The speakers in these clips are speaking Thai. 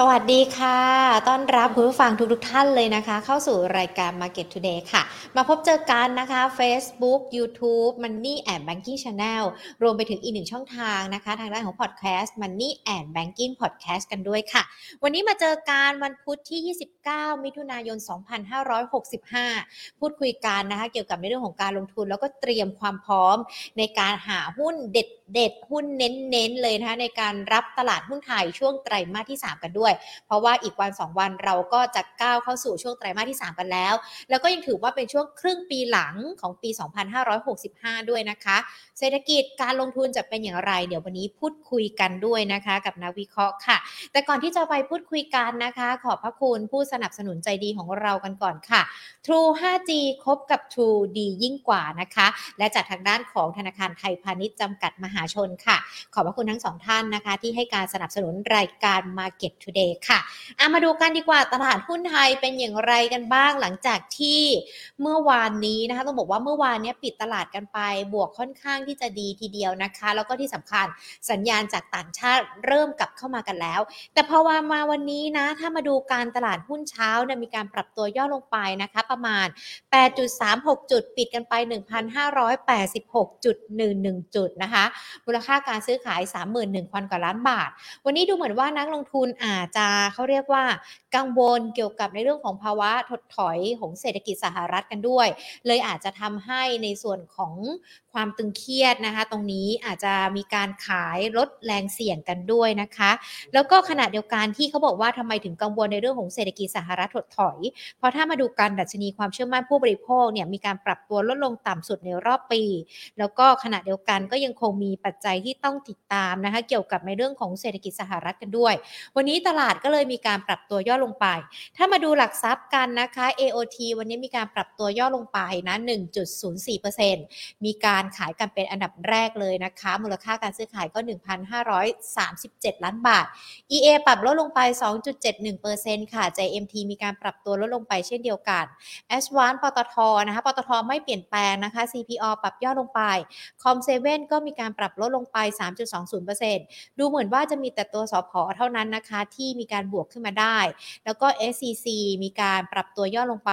สวัสดีค่ะ ต้อนรับคุณผู้ฟังทุกๆท่านเลยนะคะ เข้าสู่รายการ Market Today ค่ะ มาพบเจอกันนะคะ Facebook YouTube Money and Banking Channel รวมไปถึงอีกหนึ่งช่องทางนะคะ ทางด้านของ Podcast Money and Banking Podcast กันด้วยค่ะ วันนี้มาเจอกันวันพุธที่ 29 มิถุนายน 2565 พูดคุยกันนะคะ เกี่ยวกับในเรื่องของการลงทุน แล้วก็เตรียมความพร้อมในการหาหุ้นเด็ด เด็ดหุ้นเน้นๆเลยนะคะในการรับตลาดหุ้นไทยช่วงไตรมาสที่ 3 กันด้วย เพราะว่าอีกวัน 2 วันเราก็จะก้าวเข้าสู่ช่วงไตรมาสที่ 3 กันแล้ว แล้วก็ยังถือว่าเป็นช่วงครึ่งปีหลังของปี 2565 ด้วยนะคะ เศรษฐกิจการลงทุนจะเป็นอย่างไร เดี๋ยววันนี้พูดคุยกันด้วยนะคะ กับนักวิเคราะห์ค่ะ แต่ก่อนที่จะไปพูดคุยกันนะคะ ขอบพระคุณผู้สนับสนุนใจดีของเรากันก่อนค่ะ True 5G คบกับ True ดียิ่งกว่านะคะ และจากทางด้านของธนาคารไทยพาณิชย์จำกัดมหาชนค่ะ ขอบพระคุณทั้งสองท่านนะคะ ที่ให้การสนับสนุนรายการ Market Today ค่ะอามาดูกันดีกว่าตลาดหุ้นไทยเป็นอย่างไรกันบ้างหลังจากที่เมื่อวานนี้นะคะต้องบอกว่าเมื่อวานนี้ปิดตลาดกันไปบวกค่อนข้างที่จะดีทีเดียวนะคะ แล้วก็ที่สำคัญสัญญาณจากต่างชาติเริ่มกลับเข้ามากันแล้ว แต่พอวามาวันนี้นะถ้ามาดูการตลาดหุ้นเช้าเนี่ยมีการปรับตัวย่อลงไปนะคะประมาณ 8.36 จุดปิดกันไป 1,586.11 จุดนะคะมูลค่าการซื้อขาย 31,000 กว่าล้านบาท วันนี้ดูเหมือนว่านักลงทุนอาจจะเขาเรียกว่ากังวลเกี่ยวกับในเรื่องของภาวะถดถอยของเศรษฐกิจสหรัฐกันด้วย เลยอาจจะทำให้ในส่วนของ ความตึงเครียดนะคะ ตรงนี้อาจจะมีการขายลดแรงเสี่ยงกันด้วยนะคะ แล้วก็ขณะเดียวกันที่เขาบอกว่าทำไมถึงกังวลในเรื่องของเศรษฐกิจสหรัฐถดถอย เพราะถ้ามาดูการดัชนีความเชื่อมั่นผู้บริโภคเนี่ยมีการปรับตัวลดลงต่ำสุดในรอบปี แล้วก็ขณะเดียวกันก็ยังคงมีปัจจัยที่ต้องติดตามนะคะ เกี่ยวกับในเรื่องของเศรษฐกิจสหรัฐกันด้วย วันนี้ตลาดก็เลยมีการปรับตัวย่อลงไป ถ้ามาดูหลักทรัพย์กันนะคะ AOT วันนี้มีการปรับตัวย่อลงไปนะ1.04%มีการขายกันเป็นอันดับแรกเลยนะคะ มูลค่าการซื้อขายก็ 1,537 ล้านบาท EA ปรับลดลงไป 2.71%ค่ะ JMT มีการปรับตัวลดลงไปเช่นเดียวกัน a s w a n ปตทนะคะ ปตทไม่เปลี่ยนแปลงนะคะ CPO ปรับย่อลงไปคอมเซเว่นก็มีการปรับลดลงไป 3.20%ดูเหมือนว่าจะมีแต่ตัวสอพอเท่านั้นนะคะ ที่มีการบวกขึ้นมาได้ แล้วก็ SCC มีการปรับตัวย่อลงไป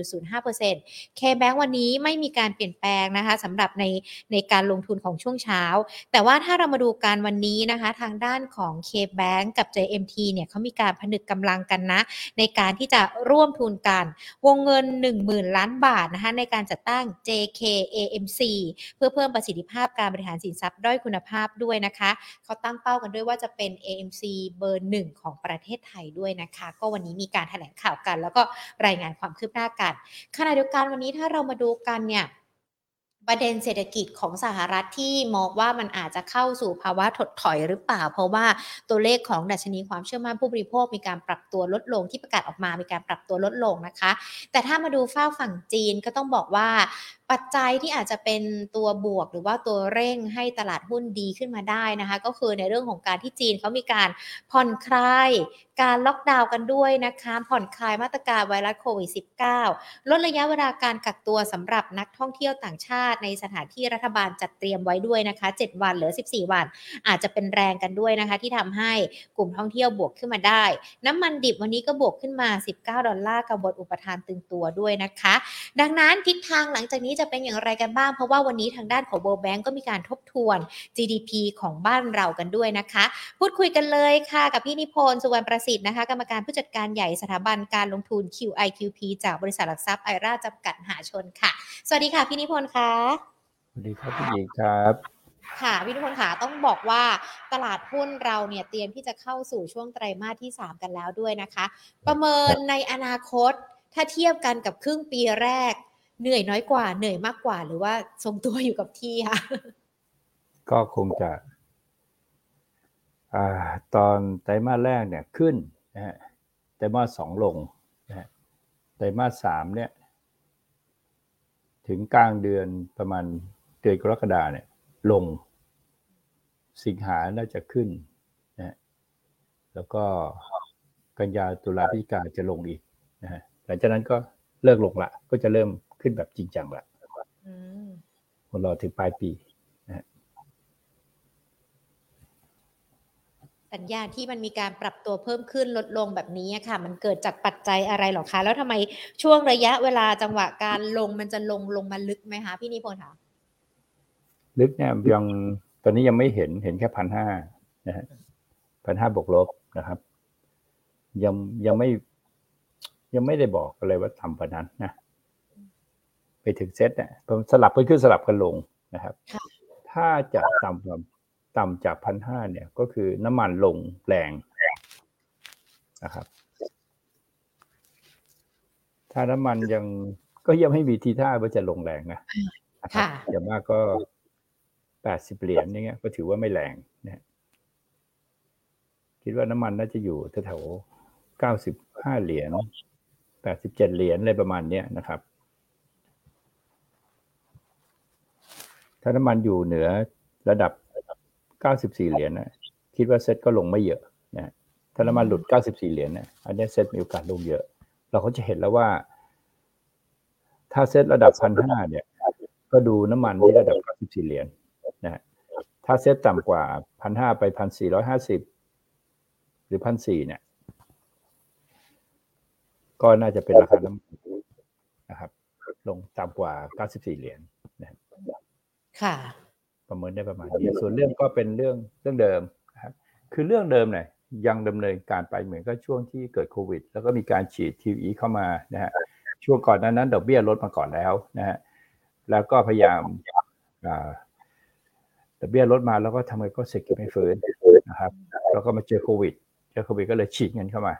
1.05% K-Bank วันนี้ไม่มีการเปลี่ยนแปลงนะคะสำหรับในในการลงทุนของช่วงเช้า แต่ว่าถ้าเรามาดูการวันนี้นะคะทางด้านของ K-Bank กับ JMT เนี่ยเขามีการผนึกกำลังกันนะ ในการที่จะร่วมทุนกัน วงเงิน 10,000 ล้านบาทนะคะในการจัดตั้ง JKAMC เพื่อเพิ่มประสิทธิภาพการบริหารสินทรัพย์ด้อยคุณภาพด้วยนะคะเขาตั้งเป้ากันด้วยว่าจะเป็น AMC เบอร์หนึ่งของประเทศไทยด้วยนะคะ ก็วันนี้มีการแถลงข่าวกัน แล้วก็รายงานความคืบหน้ากันขณะเดียวกันวันนี้ถ้าเรามาดูกันเนี่ย ประเด็นเศรษฐกิจของสหรัฐที่มองว่ามันอาจจะเข้าสู่ภาวะถดถอยหรือเปล่า เพราะว่าตัวเลขของดัชนีความเชื่อมั่นผู้บริโภคมีการปรับตัวลดลงที่ประกาศออกมามีการปรับตัวลดลงนะคะ แต่ถ้ามาดูฝ้าฝั่งจีนก็ต้องบอกว่า ปัจจัยที่อาจจะเป็นตัวบวกหรือว่าตัวเร่งให้ตลาดหุ้นดีขึ้นมาได้นะคะ ก็คือในเรื่องของการที่จีนเขามีการผ่อนคลายการล็อกดาวน์กันด้วยนะคะ ผ่อนคลายมาตรการไวรัสโควิด -19 ลดระยะเวลาการกักตัวสำหรับนักท่องเที่ยวต่างชาติในสถานที่รัฐบาลจัดเตรียมไว้ด้วยนะคะ 7 วันเหลือ 14 วัน อาจจะเป็นแรงกันด้วยนะคะ ที่ทำให้กลุ่มท่องเที่ยวบวกขึ้นมาได้ น้ำมันดิบวันนี้ก็บวกขึ้นมา 19 ดอลลาร์กับบทอุปทานตึงตัวด้วยนะคะ ดังนั้นทิศทางหลังจากนี้จะเป็นอย่างไรกันบ้าง เพราะว่าวันนี้ทางด้านของ World Bank ก็มีการทบทวน GDP ของบ้านเรากันด้วยนะคะ พูดคุยกันเลยค่ะ กับพี่นิพนธ์สุวรรณประสิทธิ์นะคะ กรรมการผู้จัดการใหญ่สถาบันการลงทุน QIQP จากบริษัทหลักทรัพย์ไอราจำกัดมหาชนค่ะ สวัสดีค่ะพี่นิพนธ์ค่ะสวัสดีครับพี่หญิงครับค่ะพี่นิพนธ์ค่ะต้องบอกว่าตลาดหุ้นเราเนี่ยเตรียมที่จะเข้าสู่ช่วงไตรมาสที่ 3 กันแล้วด้วยนะคะ ประเมินในอนาคตถ้าเทียบกันกับครึ่งปีแรก เหนื่อยน้อยกว่า เหนื่อยมากกว่า หรือว่าทรงตัวอยู่กับที่ค่ะ ก็คงจะอ่าตอนไตรมาสแรกเนี่ยขึ้นนะฮะไตรมาสสองลงนะฮะไตรมาสสามเนี่ย ถึงกลางเดือนประมาณเดือนกรกฎาเนี่ย ลง สิงหาน่าจะขึ้นนะฮะแล้วก็กันยาตุลาพิการจะลงอีกนะฮะหลังจากนั้นก็เลิกลงละ ก็จะเริ่ม ขึ้นแบบจริงจังละอืมรอถึงปลายปีสัญญาณที่มันมีการปรับตัวเพิ่มขึ้นลดลงแบบนี้ค่ะ มันเกิดจากปัจจัยอะไรหรอคะ แล้วทำไมช่วงระยะเวลาจังหวะการลงมันจะลงลงมาลึกไหมคะพี่นิพนธ์คะลึกเนี่ยยังตอนนี้ยังไม่เห็นเห็นแค่พันห้านะฮะพันห้าบวกลบนะครับ ยังยังไม่ยังไม่ได้บอกอะไรว่าต่ำกว่านั้นนะไป ถึงเซตเนี่ยสลับไปขึ้นสลับกันลงนะครับ ถ้าจะต่ำกว่าต่ำจากพันห้าเนี่ย ก็คือน้ำมันลงแรงนะครับ ถ้าน้ำมันยังก็ยังไม่มีทีท่าว่าจะลงแรงนะนะครับอย่างมากก็แปดสิบเหรียญอย่างเงี้ย ก็ถือว่าไม่แรงนะคิดว่าน้ำมันน่าจะอยู่แถวเก้าสิบห้าเหรียญแปดสิบเจ็ดเหรียญอะไรประมาณเนี้ยนะครับ ถ้าน้ำมันอยู่เหนือระดับเก้าสิบสี่เหรียญนะคิดว่าเซ็ตก็ลงไม่เยอะนะถ้าน้ำมันหลุดเก้าสิบสี่เหรียญนะอันนี้เซ็ตมีโอกาสลงเยอะ เราก็จะเห็นแล้วว่า ถ้าเซ็ตระดับพันห้าเนี่ย ก็ดูน้ำมันที่ระดับเก้าสิบสี่เหรียญนะถ้าเซ็ตต่ำกว่าพันห้าไปพันสี่ร้อยห้าสิบหรือพันสี่เนี่ย ก็น่าจะเป็นราคาน้ำมันนะครับ ลงต่ำกว่าเก้าสิบสี่เหรียญนะ ค่ะ ประเมินได้ประมาณนี้ส่วนเรื่องก็เป็นเรื่องเรื่องเดิมนะครับ คือเรื่องเดิมเนี่ยยังดำเนินการไปเหมือนก็ช่วงที่เกิดโควิด แล้วก็มีการฉีดทีวีเข้ามานะฮะช่วงก่อนนั้นนั้นดอกเบี้ยลดมาก่อนแล้วนะฮะแล้วก็พยายามดอกเบี้ยลดมาแล้วก็ทำไงก็เศรษฐกิจไม่ฟื้นนะครับแล้วก็มาเจอโควิดเจอโควิดก็เลยฉีดเงินเข้ามา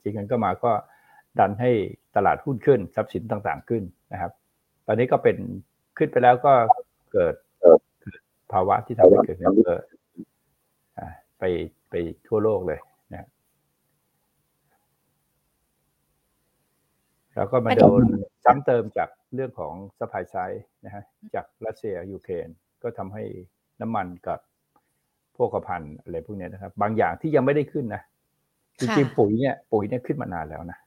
ฉีดเงินเข้ามาก็ดันให้ตลาดหุ้นขึ้นทรัพย์สินต่างๆขึ้นนะครับ ตอนนี้ก็เป็นขึ้นไปแล้วก็ เกิดภาวะที่ทำให้เกิดเงินเฟ้อไปไปทั่วโลกเลยนะแล้วก็มาโดนซ้ำเติมจากเรื่องของสปายไซด์นะฮะจากรัสเซียยูเครนก็ทำให้น้ำมันกับพวกพันอะไรพวกนี้นะครับ บางอย่างที่ยังไม่ได้ขึ้นนะจริงๆปุ๋ยเนี่ยปุ๋ยเนี่ยขึ้นมานานแล้วนะ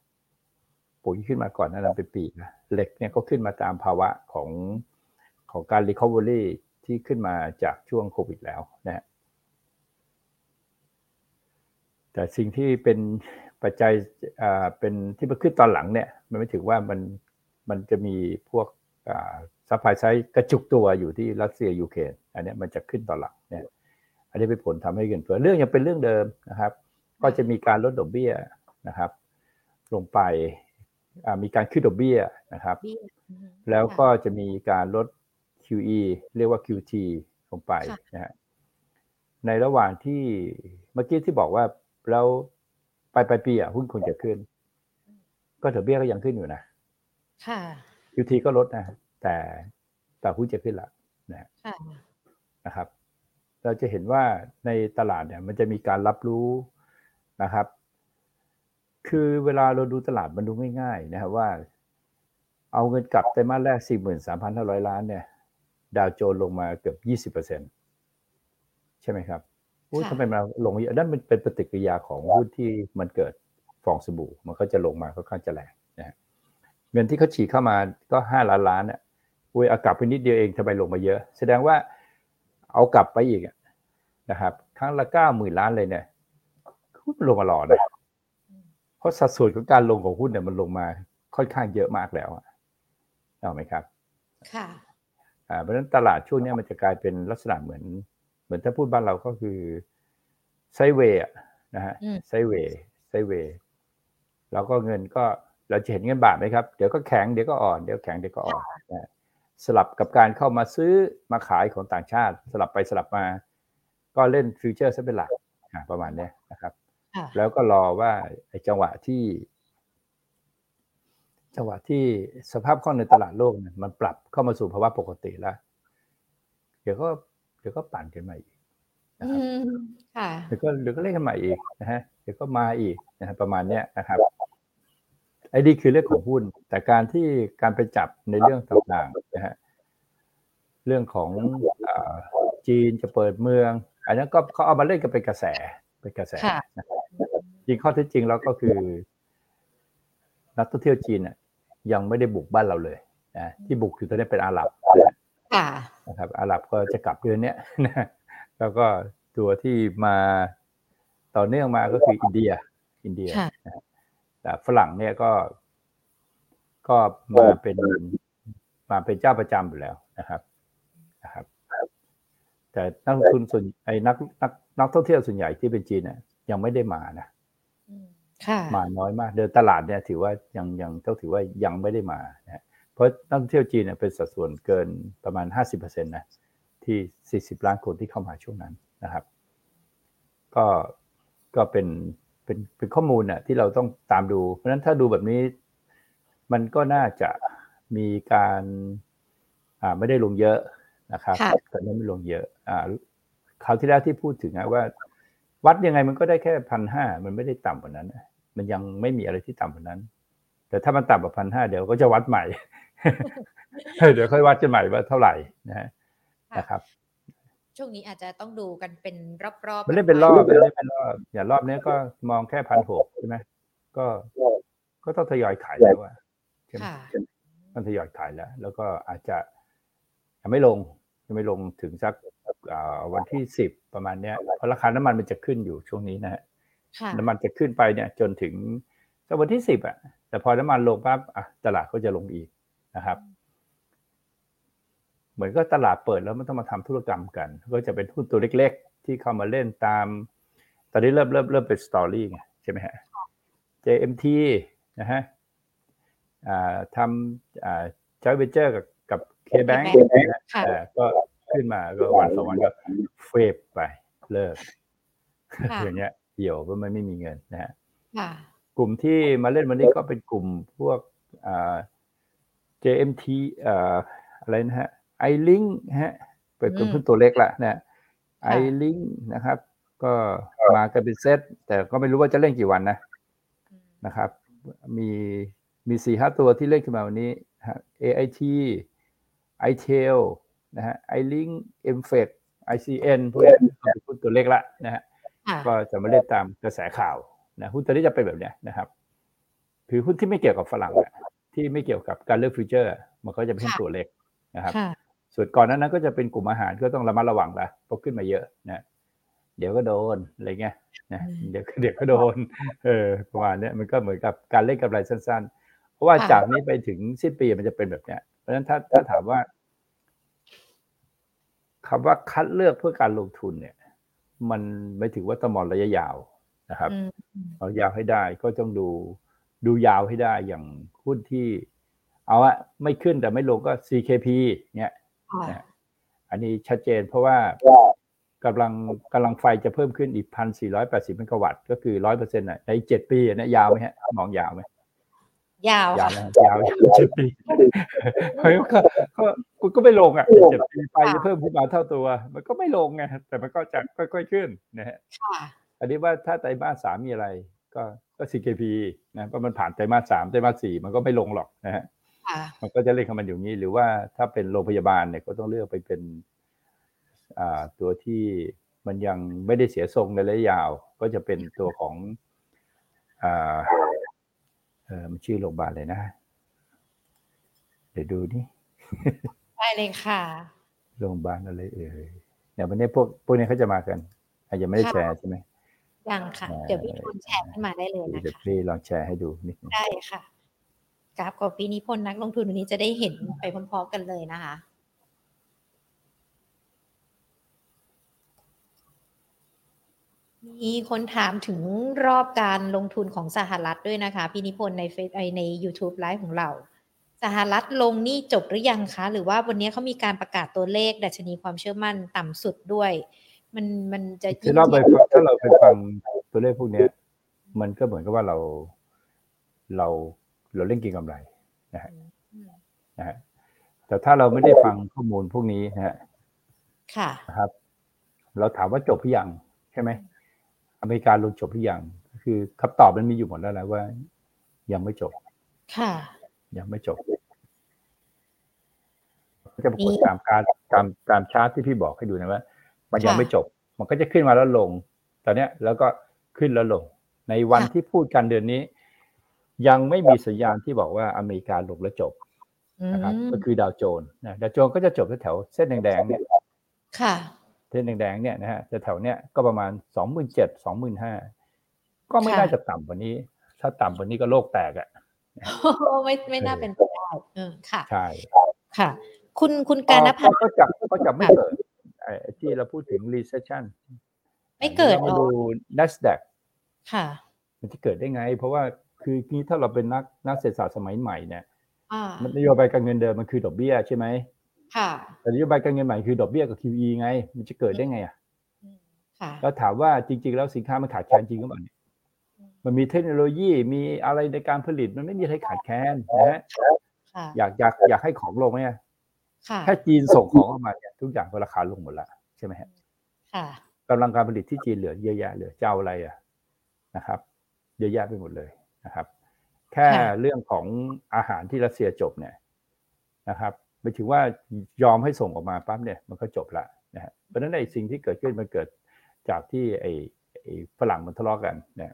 ปุ๋ยขึ้นมาก่อนนั้นเป็นปีนะเหล็กเนี่ยก็ขึ้นมาตามภาวะของ ของการ recovery ที่ขึ้นมาจากช่วงโควิดแล้วนะฮะแต่สิ่งที่เป็นปัจจัยอ่าเป็นที่มาขึ้นตอนหลังเนี่ยมันไม่ถึงว่ามันมันจะมีพวกอ่าsupply side กระจุกตัวอยู่ที่รัสเซียยูเครนอันนี้มันจะขึ้นตอนหลังเนี่ยอันนี้เป็นผลทำให้เงินเฟ้อเรื่องยังเป็นเรื่องเดิมนะครับ ก็จะมีการลดดอกเบี้ยนะครับ ลงไปมีการขึ้นดอกเบี้ยนะครับ แล้วก็จะมีการลด QE เรียกว่า QT ลงไปนะฮะในระหว่างที่เมื่อกี้ที่บอกว่าแล้วปลายปลายปีอะหุ้นควรจะขึ้น ก็ดอกเบี้ยก็ยังขึ้นอยู่นะ ค่ะ QT ก็ลดนะ แต่แต่หุ้นจะขึ้นละนะนะครับ เราจะเห็นว่าในตลาดเนี่ย มันจะมีการรับรู้นะครับ คือเวลาเราดูตลาดมันดูง่ายๆนะครับว่าเอาเงินกลับไตรมาสแรก 43,500 ล้านเนี่ย ดาวโจนลงมาเกือบ 20%ใช่ไหมครับหุ้นทำไมมาลงเยอะนั่นมันเป็นปฏิกิริยาของหุ้นที่มันเกิดฟองสบู่ มันก็จะลงมาค่อนข้างจะแรงนะเงินที่เขาฉีดเข้ามาก็ 5 ล้านล้านอะอุ้ยเอากลับไปนิดเดียวเองทำไมลงมาเยอะ แสดงว่าเอากลับไปอีกนะครับครั้งละเก้าหมื่นล้านเลยเนี่ยหุ้นลงมาหล่อนะเพราะสัดส่วนของการลงของหุ้นเนี่ยมันลงมาค่อนข้างเยอะมากแล้วเอาไหมครับ ค่ะ เพราะฉะนั้นตลาดช่วงนี้มันจะกลายเป็นลักษณะเหมือน เหมือนถ้าพูดบ้านเราก็คือไซเวย์นะฮะไซเวย์ไซเวย์แล้วก็เงินก็เราจะเห็นเงินบาทไหมครับ เดี๋ยวก็แข็งเดี๋ยวก็อ่อนเดี๋ยวแข็งเดี๋ยวก็อ่อนนะสลับกับการเข้ามาซื้อมาขายของต่างชาติ สลับไปสลับมา ก็เล่นฟิวเจอร์ซะเป็นหลักประมาณนี้นะครับ แล้วก็รอว่าไอ้จังหวะที่ จังหวะที่สภาพคล่องในตลาดโลกเนี่ยมันปรับเข้ามาสู่ภาวะปกติแล้ว เดี๋ยวก็เดี๋ยวก็ปั่นกันมาอีกนะครับเดี๋ยวก็เดี๋ยวก็เล่นกันใหม่อีกนะฮะเดี๋ยวก็มาอีกนะฮะประมาณเนี้ยนะครับไอ้นี่คือเรื่องของหุ้น แต่การที่การไปจับในเรื่องต่างๆนะฮะเรื่องของจีนจะเปิดเมือง อันนั้นก็เขาเอามาเล่นกันเป็นกระแสเป็นกระแสจริงข้อที่จริงแล้วก็คือ นักท่องเที่ยวจีนอะยั งไม่ได้บุกบ้านเราเลยนะที่บุกคือตอนนี้เป็นอาหรับนะครับ อาหรับก็จะกลับเดือนนี้นะแล้วก็ตัวที่มาต่อเนื่องมาก็คืออินเดีย อินเดียค่ะแต่ฝรั่งเนี่ยก็ ก็มาเป็นมาเป็นเจ้าประจำอยู่แล้วนะครับนะครับ แต่นักลงทุนส่วนไอ้นักนักนักท่องเที่ยวส่วนใหญ่ที่เป็นจีนเนี่ยยังไม่ได้มานะอื มค่ะมาน้อยมาก เดินตลาดเนี่ยถือว่ายังยังต้องถือว่ายังไม่ได้มานะเพราะนักท่องเที่ยวจีนเนี่ยเป็นสัดส่วนเกินประมาณ 50%นะที่ 40 ล้านคนที่เข้ามาช่วงนั้นนะครับ ก็ก็เป็นเป็นเป็นข้อมูลน่ะที่เราต้องตามดู เพราะฉะนั้นถ้าดูแบบนี้ มันก็น่าจะมีการอ่าไม่ได้ลงเยอะนะครับค่ะตอนนี้ไม่ลงเยอะอ่าคราวที่แล้วที่พูดถึงนะว่า วัดยังไงมันก็ได้แค่พันห้ามันไม่ได้ต่ำกว่านั้นนะ มันยังไม่มีอะไรที่ต่ำกว่านั้น แต่ถ้ามันต่ำกว่าพันห้าเดี๋ยวก็จะวัดใหม่ เดี๋ยวค่อยวัดกันใหม่ว่าเท่าไหร่นะฮะค่ะนะครับช่วงนี้อาจจะต้องดูกันเป็นรอบๆมันเล่นเป็นรอบมันเล่นเป็นรอบอย่างรอบนี้ก็มองแค่พันหกใช่ไหมก็ก็ต้องทยอยขายแล้วอะใช่ไหมค่ะต้องทยอยขายแล้ว แล้วก็อาจจะยังไม่ลงยังไม่ลงถึงสักอ่าวันที่สิบประมาณเนี้ยเพราะราคาน้ำมันมันจะขึ้นอยู่ช่วงนี้นะฮะค่ะ น้ำมันจะขึ้นไปเนี่ยจนถึงสักวันที่สิบอะ แต่พอน้ำมันลงปั๊บอะตลาดก็จะลงอีกนะครับ เหมือนก็ตลาดเปิดแล้วมันต้องมาทำธุรกรรมกัน ก็จะเป็นหุ้นตัวเล็ก ๆ ที่เข้ามาเล่นตาม ตอนนี้เริ่มเริ่มเริ่มเป็นสตอรี่ไงใช่ไหมฮะ JMT นะฮะอ่าทำอ่าจอยเวเจอร์กับกับ KBank นะฮะค่ะเอ่อก็ขึ้นมาก็วันสองวันก็เฟบไปเลิกค่ะอย่างเงี้ย เดี่ยวเพราะมันไม่มีเงินนะฮะค่ะกลุ่มที่มาเล่นวันนี้ก็เป็นกลุ่มพวกอ่า JMT อ่าอะไรนะฮะ iLink ฮะเป็นกลุ่มอืมหุ้นตัวเล็กละนะค่ะ iLink นะครับ ก็มากันเป็นเซตแต่ก็ไม่รู้ว่าจะเล่นกี่วันนะอืมนะครับ มีมีสี่ห้าตัวที่เล่นขึ้นมาวันนี้นะฮะ AIT iTail นะฮะ iLink MFET ICN พวกนี้เป็นหุ้นตัวเล็กละนะฮะค่ะ ก็จะมาเล่นตามกระแสข่าวนะหุ้นตัวนี้จะเป็นแบบเนี้ยนะครับคือหุ้นที่ไม่เกี่ยวกับฝรั่งอะที่ไม่เกี่ยวกับการเลือกฟิวเจอร์ มันก็จะเป็นหุ้นค่ะตัวเล็กนะครับค่ะส่วนก่อนนั้นนั้นก็จะเป็นกลุ่มอาหารก็ต้องระมัดระวังละเพราะขึ้นมาเยอะนะเดี๋ยวก็โดนอะไรเงี้ยนะอืมเดี๋ยวเดี๋ยวก็โดนเออประมาณเนี้ยมันก็เหมือนกับการเล่นกำไรสั้น ๆ เพราะว่าค่ะจากนี้ไปถึงสิ้นปีมันจะเป็นแบบเนี้ยเพราะฉะนั้นถ้าถ้าถามว่าคำว่าคัดเลือกเพื่อการลงทุนเนี่ย มันไม่ถือว่าต้องมองระยะยาวนะครับอืมอืมเอายาวให้ได้ก็ต้องดูดูยาวให้ได้อย่างหุ้นที่ เอาอะไม่ขึ้นแต่ไม่ลงก็ CKP เนี่ยค่ะนะอันนี้ชัดเจนเพราะว่ากำลังกำลังไฟจะเพิ่มขึ้นอีกพันสี่ร้อยแปดสิบเมกะวัตต์ก็คือร้อยเปอร์เซ็นต์อะในเจ็ดปีอันเนี้ยยาวไหมฮะมองยาวไหม ยาวยาวค่ะนะยาวยาวเจ็ดปีเฮ้ยก็ก็ก็ก็ไม่ลงอะเจ็ดปีไฟจะเพิ่มขึ้นมาเท่าตัว มันก็ไม่ลงไงแต่มันก็จะค่อยๆขึ้นนะฮะค่ะอันนี้ว่าถ้าไตรมาสสามมีอะไร ก็ก็ CKP นะเพราะมันผ่านไตรมาสสามไตรมาสสี่มันก็ไม่ลงหรอกนะฮะค่ะมันก็จะเล่นของมันอยู่นี้ หรือว่าถ้าเป็นโรงพยาบาลเนี่ยก็ต้องเลือกไปเป็นอ่าตัวที่มันยังไม่ได้เสียทรงในระยะยาว ก็จะเป็นตัวของอ่า เออมันชื่อโรงพยาบาลเลยนะ เดี๋ยวดูนี่ได้เลยค่ะ โรงพยาบาลอะไรเอ่ยเนี่ยวันนี้พวกพวกนี้เขาจะมากันอาจจะยังไม่ได้ค่ะแชร์ใช่ไหมยังค่ะเอ่อเดี๋ยวพี่พลแชร์ขึ้นมาได้เลยนะเดี๋ยวคะพี่ลองแชร์ให้ดูนิดนึงได้ค่ะกราฟของพี่นิพนธ์นักลงทุนวันนี้จะได้เห็นไปพร้อมๆกันเลยนะคะ มีคนถามถึงรอบการลงทุนของสหรัฐด้วยนะคะ พี่นิพนธ์ในเฟซไอใน YouTube ไลฟ์ของเรา สหรัฐลงนี่จบหรือยังคะ หรือว่าวันนี้เขามีการประกาศตัวเลข ดัชนีความเชื่อมั่นต่ำสุดด้วย มันมันจะคือเราไปฟังถ้าเราไปฟังตัวเลขพวกเนี้ยมันก็เหมือนกับว่าเราเราเราเล่นเกินกำไรอืมนะฮะแต่ถ้าเราไม่ได้ฟังข้อมูลพวกนี้นะฮะค่ะนะครับ เราถามว่าจบหรือยังใช่ไหม อเมริกาลงจบหรือยังคือคำตอบมันมีอยู่หมดแล้วแหละว่า ยังไม่จบ ค่ะ ยังไม่จบจะปรากฏตามการตามตามชาร์ตที่พี่บอกให้ดูนะว่า มันยังค่ะไม่จบ มันก็จะขึ้นมาแล้วลง ตอนเนี้ยแล้วก็ขึ้นแล้วลง ในวันค่ะที่พูดกันเดือนนี้ ยังไม่มีสัญญาณที่บอกว่าอเมริกาลงแล้วจบอืนะครับมก็คือดาวโจนส์นะดาวโจนส์ก็จะจบแถวๆเส้นแดงๆเนี่ยค่ะ เส้นแดงๆเนี่ยนะฮะแต่แถวเนี้ยก็ประมาณสองหมื่นเจ็ดสองหมื่นห้าก็ไม่น่าจะต่ำกว่านี้ ถ้าต่ำกว่านี้ก็โลกแตกอะไม่ไม่น่าเป็นไปได้เออค่ะใช่ค่ะ คุณคุณการนภาก็จับก็จับไม่เกิดไอ้ที่เราพูดถึง recession ไม่เกิดเราหรมาอดู NASDAQ ค่ะ มันจะเกิดได้ไง เพราะว่าคือนี้ถ้าเราเป็นนักนักเศรษฐศาสตร์สมัยใหม่เนี่ยอ่ามันนโยบายการเงินเดิมมันคือดอกเบี้ยใช่ไหม ค่ะแต่นโยบายการเงินใหม่คือดอกเบี้ยกับ QE ไง มันจะเกิดได้ไงอะอืมค่ะแล้วถามว่าจริง ๆ แล้วสินค้ามันขาดแคลนจริงหรือเปล่าเนี่ยมันมีเทคโนโลยีมีอะไรในการผลิตมันไม่มีอะไรขาดแคลนนะฮะค่ะอยากอยากอยากให้ของลงไหมอะค่ะแค่จีนส่งของออกมาเนี่ยทุกอย่างก็ราคาลงหมดละใช่ไหมฮะค่ะกำลังการผลิตที่จีนเหลือเยอะแยะเลยจะเอาอะไรอะนะครับ เยอะแยะไปหมดเลยนะครับ แค่เรื่องของอาหารที่รัสเซียจบเนี่ยนะครับ ไปถึงว่ายอมให้ส่งออกมาปั๊บเนี่ยมันก็จบละนะฮะเพราะฉะนั้นไอ้สิ่งที่เกิดขึ้นมันเกิดจากที่ไอ้ไอ้ฝรั่งมันทะเลาะกันเนี่ย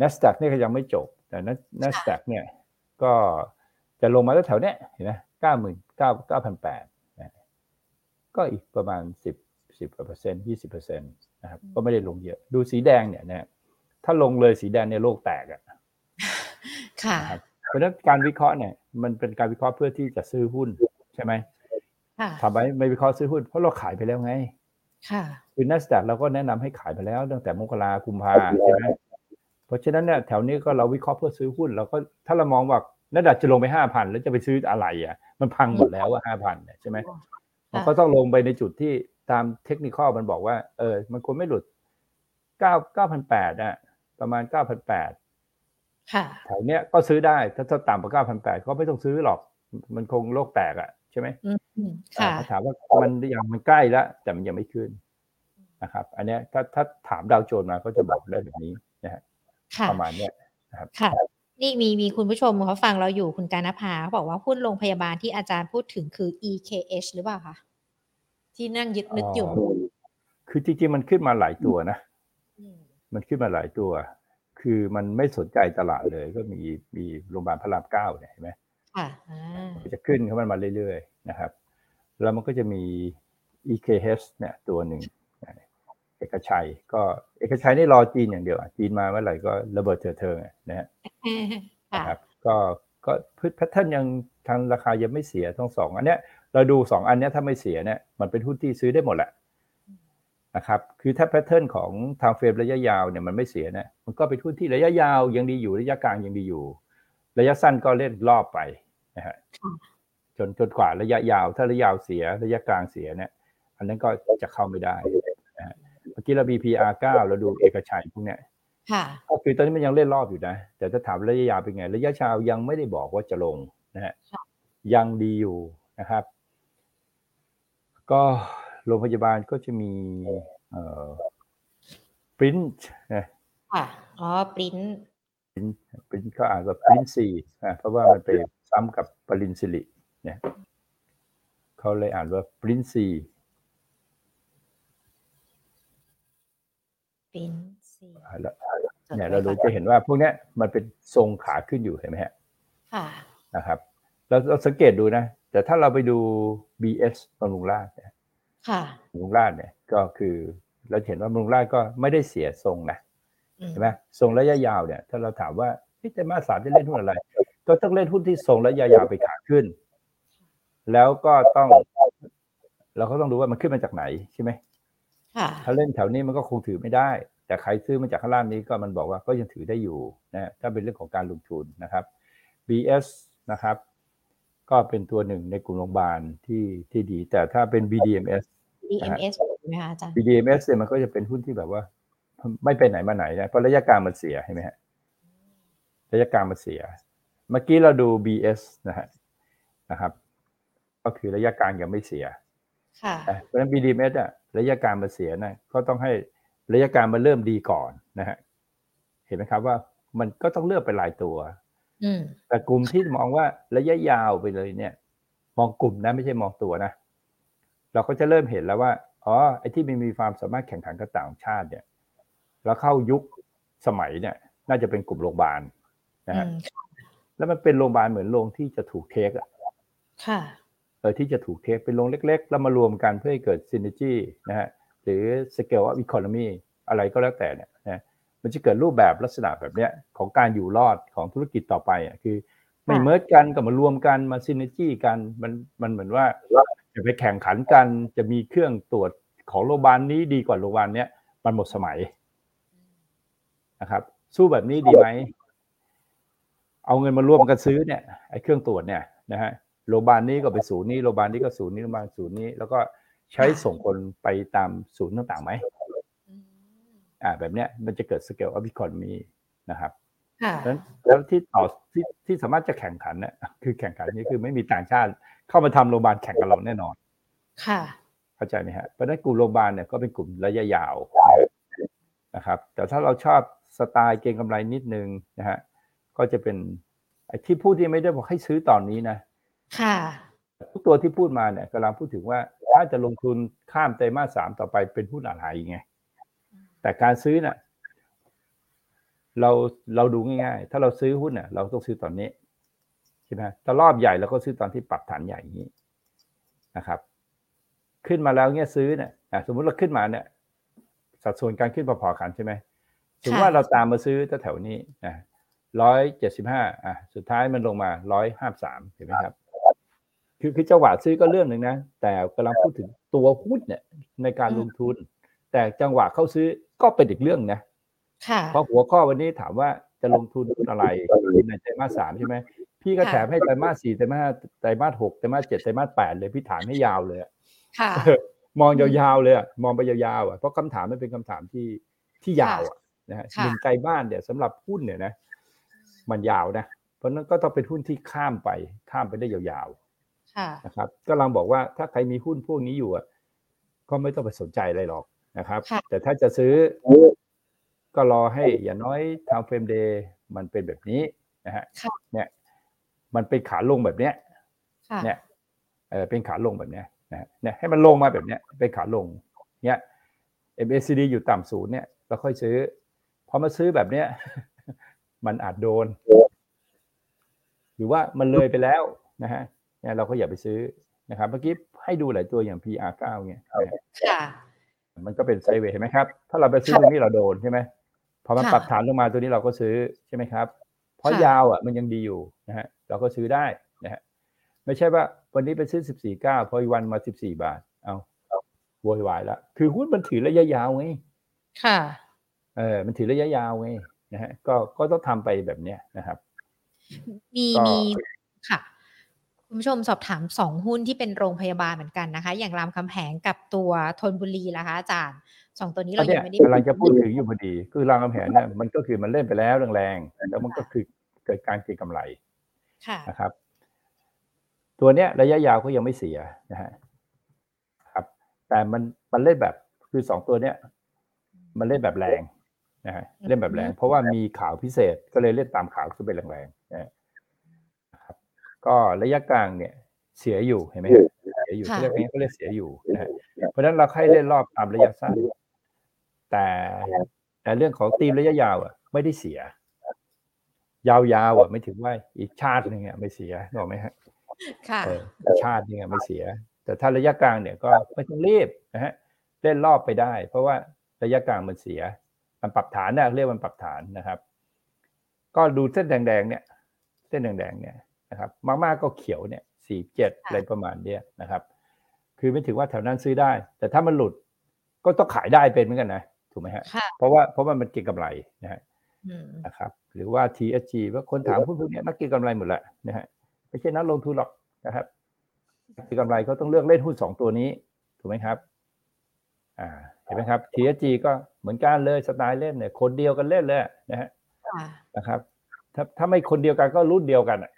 NASDAQ เนี่ยก็ยังไม่จบแต่ NASDAQ เนี่ยก็จะลงมาแถวๆเนี้ยเห็นไหมเก้าหมื่นเก้าเก้าพันแปดก็อีกประมาณสิบสิบกว่าเปอร์เซ็นต์ยี่สิบเปอร์เซ็นต์นะครับก็ไม่ได้ลงเยอะ ดูสีแดงเนี่ยนะถ้าลงเลยสีแดงเนี่ยโลกแตกอะค่ะนะครับเพราะฉะนั้นการวิเคราะห์เนี่ยมันเป็นการวิเคราะห์เพื่อที่จะซื้อหุ้นใช่ไหมค่ะทำไมไม่วิเคราะห์ซื้อหุ้นเพราะเราขายไปแล้วไง ค่ะคือ NASDAQ เราก็แนะนำให้ขายไปแล้วตั้งแต่มกราคุมภาใช่ไหมเพราะฉะนั้นเนี่ยแถวนี้ก็เราวิเคราะห์เพื่อซื้อหุ้นเราก็ถ้าเรามองว่า NASDAQ จะลงไปห้าพันแล้วจะไปซื้ออะไรอะ มันพังหมดแล้วอะห้าพันใช่ไหมมันก็ต้องลงไปในจุดที่ตามเทคนิคอลมันบอกว่า เออ มันควรไม่หลุดเก้าเก้าพันแปดอะ ประมาณเก้าพันแปดค่ะแถวเนี้ยก็ซื้อได้ถ้าถ้าต่ำกว่าเก้าพันแปดก็ไม่ต้องซื้อหรอก มันคงโลกแตกอะ ใช่ไหมอืมค่ะอ่าถามว่ามันยังมันใกล้แล้วแต่มันยังไม่ขึ้นนะครับ อันเนี้ยถ้าถ้าถามดาวโจนส์มาก็จะบอกได้แบบนี้นะฮะค่ะประมาณเนี้ยค่ะนี่มีมีคุณผู้ชมเขาฟังเราอยู่คุณการนภาเขาบอกว่าหุ้นโรงพยาบาลที่อาจารย์พูดถึงคือ EKH หรือเปล่าคะที่นั่งยึดนึกอยู่ คือจริงๆมันขึ้นมาหลายตัวนะมมันขึ้นมาหลายตัว คือมันไม่สนใจตลาดเลย ก็มีมีโรงพยาบาลพระรามเก้าเนี่ยเห็นไหมค่ะอ่ามัน จะขึ้นเข้ามันมาเรื่อยๆนะครับแล้วมันก็จะมี EKH เนี่ยตัวหนึ่งนะเอกชัย ก็เอกชัยนี่รอจีนอย่างเดียวอะจีนมาเมื่อไหร่ก็ระเบิดเถิดเทิงอะนะฮะค่ะนะครับก็ก็ price pattern ยังทางราคายังไม่เสียทั้งสองอันเนี้ยเราดูสองอันเนี้ยถ้าไม่เสียเนี่ยมันเป็นหุ้นที่ซื้อได้หมดแหละนะครับคือถ้า pattern ของทางเฟรมระยะยาวเนี่ยมันไม่เสียเนี่ยมันก็เป็นหุ้นที่ระยะยาวยังดีอยู่ระยะกลางยังดีอยู่ ระยะสั้นก็เล่นรอบไปนะฮะจนจนกว่าระยะยาว ถ้าระยะยาวเสียระยะกลางเสียเนี่ย อันนั้นก็จะเข้าไม่ได้นะฮะเมื่อกี้เรา BPR 9เราดูเอกชัยพวกเนี้ยค่ะก็คือตอนนี้มันยังเล่นรอบอยู่นะ แต่ถ้าถามระยะยาวเป็นไง ระยะยาวยังไม่ได้บอกว่าจะลงนะฮะค่ะยังดีอยู่นะครับ ก็โรงพยาบาลก็จะมีเอ่อปริ้นนะค่ะอ๋อปริ้น ปริ้นก็อ่านว่าปริ้นซีนะเพราะว่ามันไปซ้ำกับปรินสิริเนี่ยเขาเลยอ่านว่าปริ้นซีปริ้นซีแล้วเนี่ยเราดูจะเห็นว่าพวกเนี้ยมันเป็นทรงขาขึ้นอยู่เห็นไหมฮะค่ะนะครับเราเราสังเกตดูนะ แต่ถ้าเราไปดู BS บำรุงราษฎร์เนี่ยค่ะบำรุงราษฎร์เนี่ยก็คือเราเห็นว่าบำรุงราษฎร์ก็ไม่ได้เสียทรงนะอืม ใช่ไหมทรงระยะยาวเนี่ย ถ้าเราถามว่าพี่แต่มาสามจะเล่นหุ้นอะไร ก็ต้องเล่นหุ้นที่ทรงระยะยาวไปขาขึ้น แล้วก็ต้อง เราก็ต้องดูว่ามันขึ้นมาจากไหนใช่ไหมค่ะถ้าเล่นแถวนี้มันก็คงถือไม่ได้ แต่ใครซื้อมาจากข้างล่างนี้ก็มันบอกว่าก็ยังถือได้อยู่นะถ้าเป็นเรื่องของการลงทุนนะครับ BS นะครับ ก็เป็นตัวหนึ่งในกลุ่มโรงพยาบาลที่ที่ดี แต่ถ้าเป็น BDMs DMS ใช่ไหมคะอาจารย์ BDMs เนี่ยมันก็จะเป็นหุ้นที่แบบว่า ไม่ไปไหนมาไหนนะเพราะระยะกลางมันเสียใช่ไหมฮะระยะกลางมันเสีย เมื่อกี้เราดู BS นะฮะนะครับ ก็คือระยะกลางยังไม่เสียค่ะนะเพราะฉะนั้น BDMs อะระยะกลางมันเสียนะก็ต้องให้ระยะกลางมันเริ่มดีก่อนนะฮะเห็นไหมครับว่ามันก็ต้องเลือกเป็นรายตัวอืมแต่กลุ่มที่มองว่าระยะยาวไปเลยเนี่ย มองกลุ่มนะไม่ใช่มองตัวนะเราก็จะเริ่มเห็นแล้วว่าอ๋อไอ้ที่มันมีความสามารถแข่งขันกับต่างชาติเนี่ย แล้วเข้ายุคสมัยเนี่ย น่าจะเป็นกลุ่มโรงพยาบาลนะฮะอืมแล้วมันเป็นโรงพยาบาลเหมือนโรงที่จะถูกเทคอะค่ะเออที่จะถูกเทคเป็นโรงเล็ก ๆ แล้วมารวมกันเพื่อให้เกิดซินเนจีนะฮะหรือ scale of economy อะไรก็แล้วแต่เนี่ยนะมันจะเกิดรูปแบบลักษณะแบบเนี้ยของการอยู่รอดของธุรกิจต่อไปอะคือ ไม่เมิร์กันกับมารวมกันมาซินเนจี้กันมันมันเหมือนว่าจะไปแข่งขันกันจะมีเครื่องตรวจของโรงพยาบาลนี้ดีกว่าโรงพยาบาลเนี้ยมันหมดสมัย นะครับ สู้แบบนี้ดีไหม เอาเงินมารวมกันซื้อเนี่ยไอ้เครื่องตรวจเนี่ยนะฮะโรงพยาบาลนี้ก็ไปศูนย์นี้โรงพยาบาลนี้ก็ศูนย์นี้โรงพยาบาลศูนย์นี้ แล้วก็ใช้ส่งคนไปตามศูนย์ต่างๆไหมอ่า แบบเนี้ยมันจะเกิดสเกลออฟ c o คอนมีนะครับแล้วแล้วที่ต่อที่ที่สามารถจะแข่งขันเนี่ยคือแข่งขันนี้คือไม่มีต่างชาติ เข้ามาทำโรงพยาบาลแข่งกับเราแน่นอน ค่ะเข้าใจไหมฮะเพราะนั้นกลุ่มโรงพยาบาลเนี่ยก็เป็นกลุ่มระยะยาวนะครับ แต่ถ้าเราชอบ สไตล์เก็งกำไรนิดนึงนะฮะก็จะเป็นไอ้ที่พูดที่ไม่ได้บอกให้ซื้อตอนนี้นะ ค่ะ ทุกตัวที่พูดมาเนี่ยกำลังพูดถึงว่าถ้าจะลงทุนข้ามไตรมาสสามต่อไปเป็นหุ้นอะไรไงแต่การซื้อน่ะ เราเราดูง่ายๆ ถ้าเราซื้อหุ้นน่ะ เราต้องซื้อตอนนี้ใช่ไหมถ้ารอบใหญ่เราก็ซื้อตอนที่ปรับฐานใหญ่อย่างนี้นะครับ ขึ้นมาแล้วเนี่ยซื้อเนี่ยสมมุติเราขึ้นมาเนี่ยสัดส่วนการขึ้นพอๆกันใช่ไหม ถึงว่าเราตามมาซื้อแถวนี้นะร้อยเจ็ดสิบห้าอะสุดท้ายมันลงมาร้อยห้าสามเห็นไหมครับ คือคือจังหวะซื้อก็เรื่องหนึ่งนะ แต่กำลังพูดถึงตัวหุ้นเนี่ยในการลงทุน แต่จังหวะเข้าซื้อก็เป็นอีกเรื่องนะเพราะหัวข้อวันนี้ถามว่าจะลงทุนอะไรในไตรมาสสามใช่ไหมพี่ก็แถมให้ไตรมาสสี่ไตรมาสไตรมาสหกไตรมาสเจ็ดไตรมาสแปดเลยพี่ถามให้ยาวเลยมองยาวๆเลยมองไปยาวๆอะเพราะคำถามมันเป็นคำถามที่ที่ยาวอะ นะฮะหนึ่งไตรมาสเนี่ยสำหรับหุ้นเนี่ยนะ มันยาวนะ เพราะนั้นก็ต้องเป็นหุ้นที่ข้ามไปข้ามไปได้ยาวๆนะครับ ก็ลังบอกว่าถ้าใครมีหุ้นพวกนี้อยู่อะก็ไม่ต้องไปสนใจอะไรหรอกนะครับ แต่ถ้าจะซื้อก็รอให้อย่างน้อย time frame day มันเป็นแบบนี้นะฮะเนี่ย มันเป็นขาลงแบบเนี้ยเนี่ยเออเป็นขาลงแบบเนี้ยนะเนี่ยให้มันลงมาแบบเนี้ยเป็นขาลงเนี่ย MACD อยู่ต่ำศูนย์เนี่ยเราค่อยซื้อ พอมาซื้อแบบเนี้ยมันอาจโดน หรือว่ามันเลยไปแล้วนะฮะเนี่ยเราก็อย่าไปซื้อนะครับ เมื่อกี้ให้ดูหลายตัวอย่าง PR9 เนี่ยค่ะมันก็เป็นไซเวย์เห็นไหมครับ ถ้าเราไปซื้อตรงนี้เราโดนใช่ไหมพอมันปรับฐานลงมาตัวนี้เราก็ซื้อใช่ไหมครับ เพราะยาวอะมันยังดีอยู่นะฮะเราก็ซื้อได้นะฮะไม่ใช่ว่าวันนี้ไปซื้อสิบสี่เก้าพออีวันมาสิบสี่บาท เอาโวยวายแล้วคือหุ้นมันถือระยะยาวไงค่ะ เออมันถือระยะยาวไงนะฮะก็ก็ต้องทำไปแบบเนี้ยนะครับ มีมีค่ะคุณผู้ชมสอบถามสองหุ้นที่เป็นโรงพยาบาลเหมือนกันนะคะ อย่างรามคำแหงกับตัวทนบุรีล่ะคะอาจารย์สองตัวนี้เรายังไม่ได้กำลังจะพูดถึงอยู่พอดี คือรามคำแหงเนี่ยมันก็คือมันเล่นไปแล้วแรงๆแล้วมันก็คือเกิดการเก็งกำไรนะครับ ตัวเนี้ยระยะยาวก็ยังไม่เสียนะฮะครับ แต่มันมันเล่นแบบคือสองตัวเนี้ย มันเล่นแบบแรง นะฮะเล่นแบบแรง เพราะว่ามีข่าวพิเศษก็เลยเล่นตามข่าวขึ้นไปแรงๆนะครับก็ระยะกลางเนี่ยเสียอยู่เห็นไหมเสียอยู่เรียกนี้ก็เรียกเสียอยู่นะเพราะฉะนั้นเราให้เล่นรอบตามระยะสั้น แต่แต่เรื่องของตีมระยะยาวอะ ไม่ได้เสีย ยาวๆอะ ไม่ถึงว่าอีกชาติหนึ่งอะไม่เสียหรอกไหมฮะค่ะชาตินึงอะไม่เสีย แต่ถ้าระยะกลางเนี่ยก็ไม่ต้องรีบนะฮะเล่นรอบไปได้ เพราะว่าระยะกลางมันเสีย มันปรับฐานนะเรียกมันปรับฐานนะครับ ก็ดูเส้นแดงๆเนี่ย เส้นแดงๆเนี่ยนะครับมากๆก็เขียวเนี่ยสี่เจ็ดอะไรประมาณเนี้ยนะครับ คือไม่ถือว่าแถวนั้นซื้อได้ แต่ถ้ามันหลุดก็ต้องขายได้เป็นเหมือนกันนะถูกไหมฮะเพราะว่าเพราะว่ามันเก็งกำไรนะฮะนะครับ หรือว่า TSG ว่าคนถามพวกนี้นักเก็งกำไรหมดแหละนะฮะไม่ใช่นักลงทุนหรอกนะครับเก็งกำไรเขาต้องเลือกเล่นหุ้นสองตัวนี้ถูกไหมครับ อ่า ห็นไหมครับ TSG ก็เหมือนกันเลยสไตล์เล่นเนี่ยคนเดียวกันเล่นเลยนะฮะนะครับ ถ้าถ้าไม่คนเดียวกันก็รุ่นเดียวกันอะ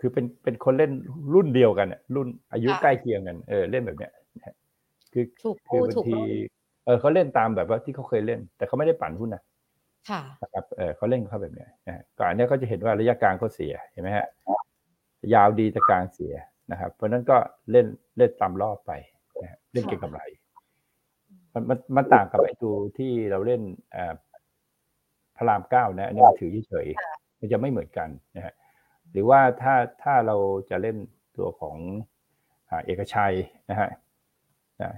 คือเป็นเป็นคนเล่นรุ่นเดียวกันรุ่นอายุใกล้เคียงกันเออเล่นแบบเนี้ยคือคือบางทีเออเขาเล่นตามแบบว่าที่เขาเคยเล่น แต่เขาไม่ได้ปั่นหุ้นนะค่ะนะครับเออเขาเล่นเขาแบบเนี้ยนะก่อนเนี้ยเขาจะเห็นว่าระยะกลางเขาเสียเห็นไหมฮะยาวดีแต่กลางเสียนะครับ เพราะนั้นก็เล่นเล่นตามรอบไป เล่นเก็งกำไร มันมันมันต่างกับไอ้ตัวที่เราเล่นพระรามเก้านะอันนี้มันถือเฉยมันจะไม่เหมือนกันนะฮะหรือว่าถ้าถ้าเราจะเล่นตัวของเอกชัยนะฮะนะ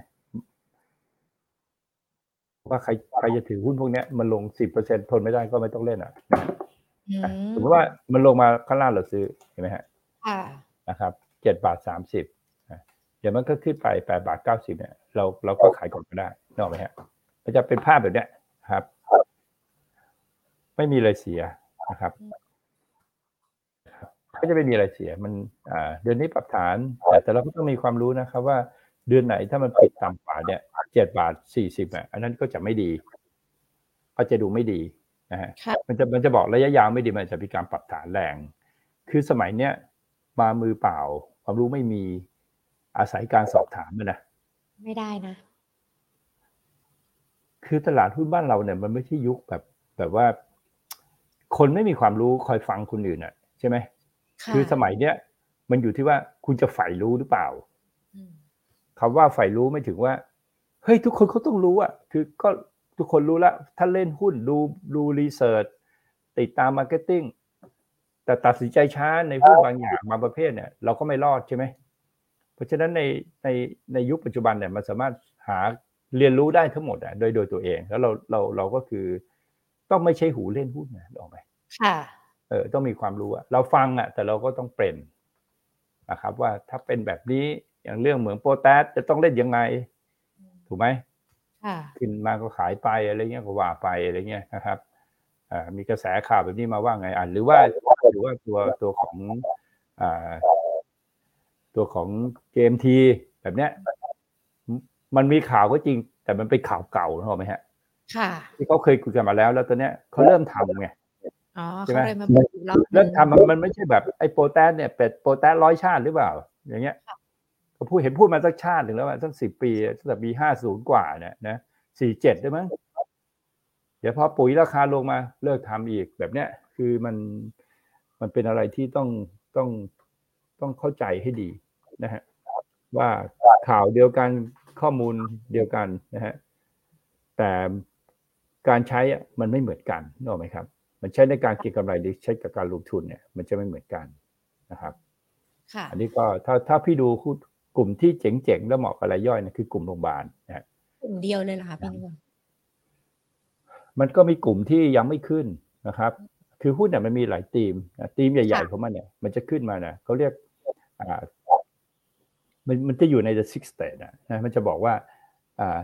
ว่าใครใครจะถือหุ้นพวกเนี้ยมันลงสิบเปอร์เซ็นทนไม่ได้ก็ไม่ต้องเล่นอะอืมสมมติว่ามันลงมาข้างล่างเราซื้อเห็นไหมฮะค่ะนะครับเจ็ดบาทสามสิบ เดี๋ยวมันก็ขึ้นไปแปดบาทเก้าสิบเนี่ยเราเราก็ขายก่อนก็ได้นกออกไหมฮะมันจะเป็นภาพแบบเนี้ยครับ ไม่มีอะไรเสียนะครับก็จะไม่มีอะไรเสียมันอ่าเดือนนี้ปรับฐานแต่แต่เราก็ต้องมีความรู้นะครับว่าเดือนไหนถ้ามันปิดต่ำกว่าเนี่ยเจ็ดบาทสี่สิบอะอันนั้นก็จะไม่ดีก็จะดูไม่ดีนะฮะค่ะมันจะมันจะบอกระยะยาวไม่ดีมันจะมีการปรับฐานแรง คือสมัยเนี้ยมามือเปล่า ความรู้ไม่มี อาศัยการสอบถามอะนะไม่ได้นะ คือตลาดหุ้นบ้านเราเนี่ย มันไม่ใช่ยุคแบบแบบว่า คนไม่มีความรู้คอยฟังคนอื่นอะ ใช่ไหมค่ะคือสมัยเนี้ยมันอยู่ที่ว่าคุณจะใฝ่รู้หรือเปล่าอืมคำว่าใฝ่รู้ไม่ถึงว่าเฮ้ยทุกคนเขาต้องรู้อะ คือก็ทุกคนรู้แล้วถ้าเล่นหุ้นดูดู research ติดตาม marketing แต่ตัดสินใจช้าในหุ้นบางอย่างบางประเภทเนี่ย เราก็ไม่รอดใช่ไหมเพ ราะฉะนั้นในในในยุคปัจจุบันเนี่ยมันสามารถหาเรียนรู้ได้ทั้งหมดอะโดยโดยตัวเองแล้วเราเราเราก็คือ ต้องไม่ใช่หูเล่นหุ้นนะนึกออกไหมค่ะเออต้องมีความรู้อะเราฟังอะแต่เราก็ต้องเป็นนะครับว่าถ้าเป็นแบบนี้อย่างเรื่องเหมืองโปรแทสจะต้องเล่นยังไง ถูกไหมค่ะขึ้นมาก็ขายไปอะไรเงี้ยก็ว่าไปอะไรเงี้ยนะครับอ่ามีกระแสข่าวแบบนี้มาว่าไงอะหรือว่าหรือว่าตัวตัวของอ่า ตัวของ GMT แบบเนี้ยมมันมีข่าวก็จริง แต่มันเป็นข่าวเก่าถูกไหมฮะ ค่ะ ที่เขาเคยคุยกันมาแล้ว แล้วตอนเนี้ยเขาเริ่มทำไงอ๋อใช่ไหมเขาเลยมาบอกอีกรอบหนึ่งเริ่มทำมันมันไม่ใช่แบบไอ้โปรแทสเนี่ยเป็ดโปรแทสร้อยชาติหรือเปล่า อย่างเงี้ยค่ะก็พูดเห็นพูดมาสักชาติหนึ่งแล้วว่าสักสิบปีตั้งแต่ปีห้าศูนย์กว่าเนี่ยนะสี่เจ็ดได้มั้งเดี๋ยวพอปุ๋ยราคาลงมาเลิกทำอีกแบบเนี้ย คือมันมันเป็นอะไรที่ต้องต้อง ต้องเข้าใจให้ดีนะฮะว่าข่าวเดียวกันข้อมูลเดียวกันนะฮะแต่การใช้อะมันไม่เหมือนกันนึกออกไหมครับ มันใช้ในการเก็งกำไรหรือใช้กับการลงทุนเนี่ย มันจะไม่เหมือนกันนะครับค่ะอันนี้ก็ถ้าถ้าพี่ดูหุ้นกลุ่มที่เจ๋งๆ แล้วเหมาะกับรายย่อยเนี่ยคือกลุ่มโรงพยาบาลนะฮะกลุ่มเดียวเลยเหรอคะพี่นิวรณ์มันก็มีกลุ่มที่ยังไม่ขึ้นนะครับ คือหุ้นเนี่ยมันมีหลายธีมนะธีมใหญ่ ๆ ของมันเนี่ย มันจะขึ้นมาเนี่ยเขาเรียกอ่า มันมันจะอยู่ใน the six stage นะนะมันจะบอกว่าอ่า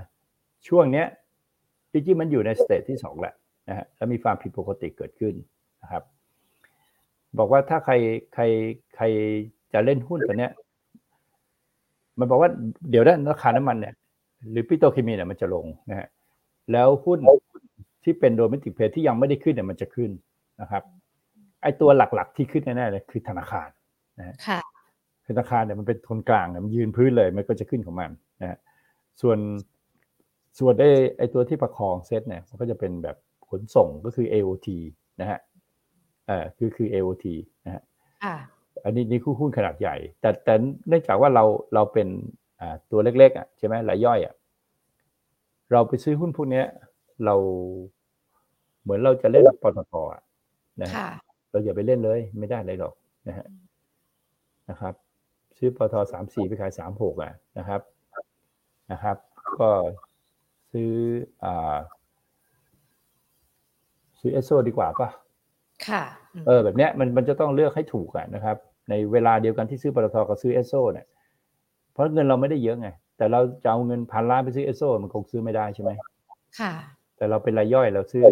ช่วงเนี้ยจริงๆมันอยู่ใน stage ที่สองแหละนะฮะแล้วมีความผิดปกติเกิดขึ้นนะครับ บอกว่าถ้าใครใครใครจะเล่นหุ้นตัวเนี้ย มันบอกว่าเดี๋ยวด้านราคาน้ำมันเนี่ย หรือปิโตเคมีเนี่ยมันจะลงนะฮะแล้วหุ้นที่เป็น domestic play ที่ยังไม่ได้ขึ้นเนี่ยมันจะขึ้นนะครับ ไอตัวหลักๆที่ขึ้นแน่ๆเลยคือธนาคารค่ะ ธนาคารเนี่ยมันเป็นคนกลางเนี่ยมันยืนพื้นเลยมันก็จะขึ้นของมันนะฮะส่วนส่วนไอไอตัวที่ประคองเซตเนี่ยมันก็จะเป็นแบบขนส่งก็คือ AOT นะฮะเอ่อคือคือ AOT นะฮะค่ะอันนี้นี่คือหุ้นขนาดใหญ่ แต่แต่เนื่องจากว่าเราเราเป็นอ่าตัวเล็กๆอะใช่ไหมรายย่อยอะเราไปซื้อหุ้นพวกเนี้ยเราเหมือนเราจะเล่นปตทอะนะฮะค่ะเราอย่าไปเล่นเลย ไม่ได้เลยหรอกนะฮะนะครับ ซื้อปตทสามสี่ไปขายสามหกอะนะครับนะครับ ก็ซื้ออ่าซื้อเอสโซดีกว่าป่ะค่ะอืมเออ แบบเนี้ยมันมันจะต้องเลือกให้ถูกอะนะครับ ในเวลาเดียวกันที่ซื้อปตทกับซื้อเอสโซเนี่ยเพราะเงินเราไม่ได้เยอะไงแต่เราจะเอาเงินพันล้านไปซื้อเอสโซมันคงซื้อไม่ได้ใช่ไหมค่ะ แต่เราเป็นรายย่อยเราซื้อ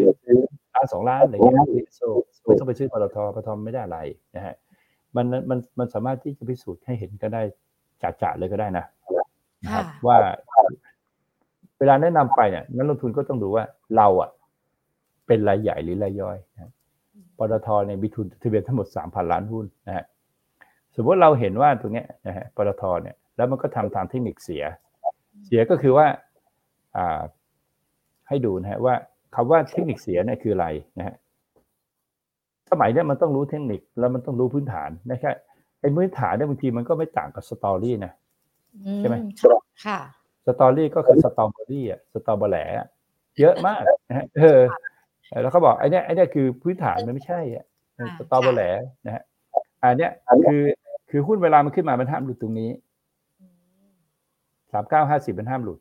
ล้านสองล้านอะไรเงี้ยซื้อเอสโซไม่ต้องไปซื้อปตทปตทไม่ได้อะไรนะฮะ มันมันมันสามารถที่จะพิสูจน์ให้เห็นก็ได้จ่าๆเลยก็ได้นะนะครับค่ะว่าเวลาแนะนำไปเนี่ยนักลงทุนก็ต้องดูว่าเราอะ เป็นรายใหญ่หรือรายย่อยนะปตทเนี่ยมีทุนทะเบียนทั้งหมด3,000ล้านหุ้นนะฮะสมมติเราเห็นว่าตรงเนี้ยนะฮะปตทเนี่ย แล้วมันก็ทำทางเทคนิคเสีย เสียก็คือว่าอ่าให้ดูนะฮะว่าคำว่าเทคนิคเสียเนี่ยคืออะไรนะฮะ สมัยเนี้ยมันต้องรู้เทคนิคแล้วมันต้องรู้พื้นฐานนะแค่ไอ้พื้นฐานเนี่ยบางทีมันก็ไม่ต่างกับ story นะอืใช่ไหมค่ะค่ะ story ก็คือสตอเบอรี่อะสตอเบอร์แหลอะเยอะมากนะฮะเออแล้วเขาบอกไอ้เนี้ยไอ้เนี้ยคือพื้นฐานมันไม่ใช่อะค่ะสตอเบอร์แหลนะฮะอันเนี้ยคือคือหุ้นเวลามันขึ้นมามันห้ามหลุดตรงนี้อืมสามเก้าห้าสิบมันห้ามหลุด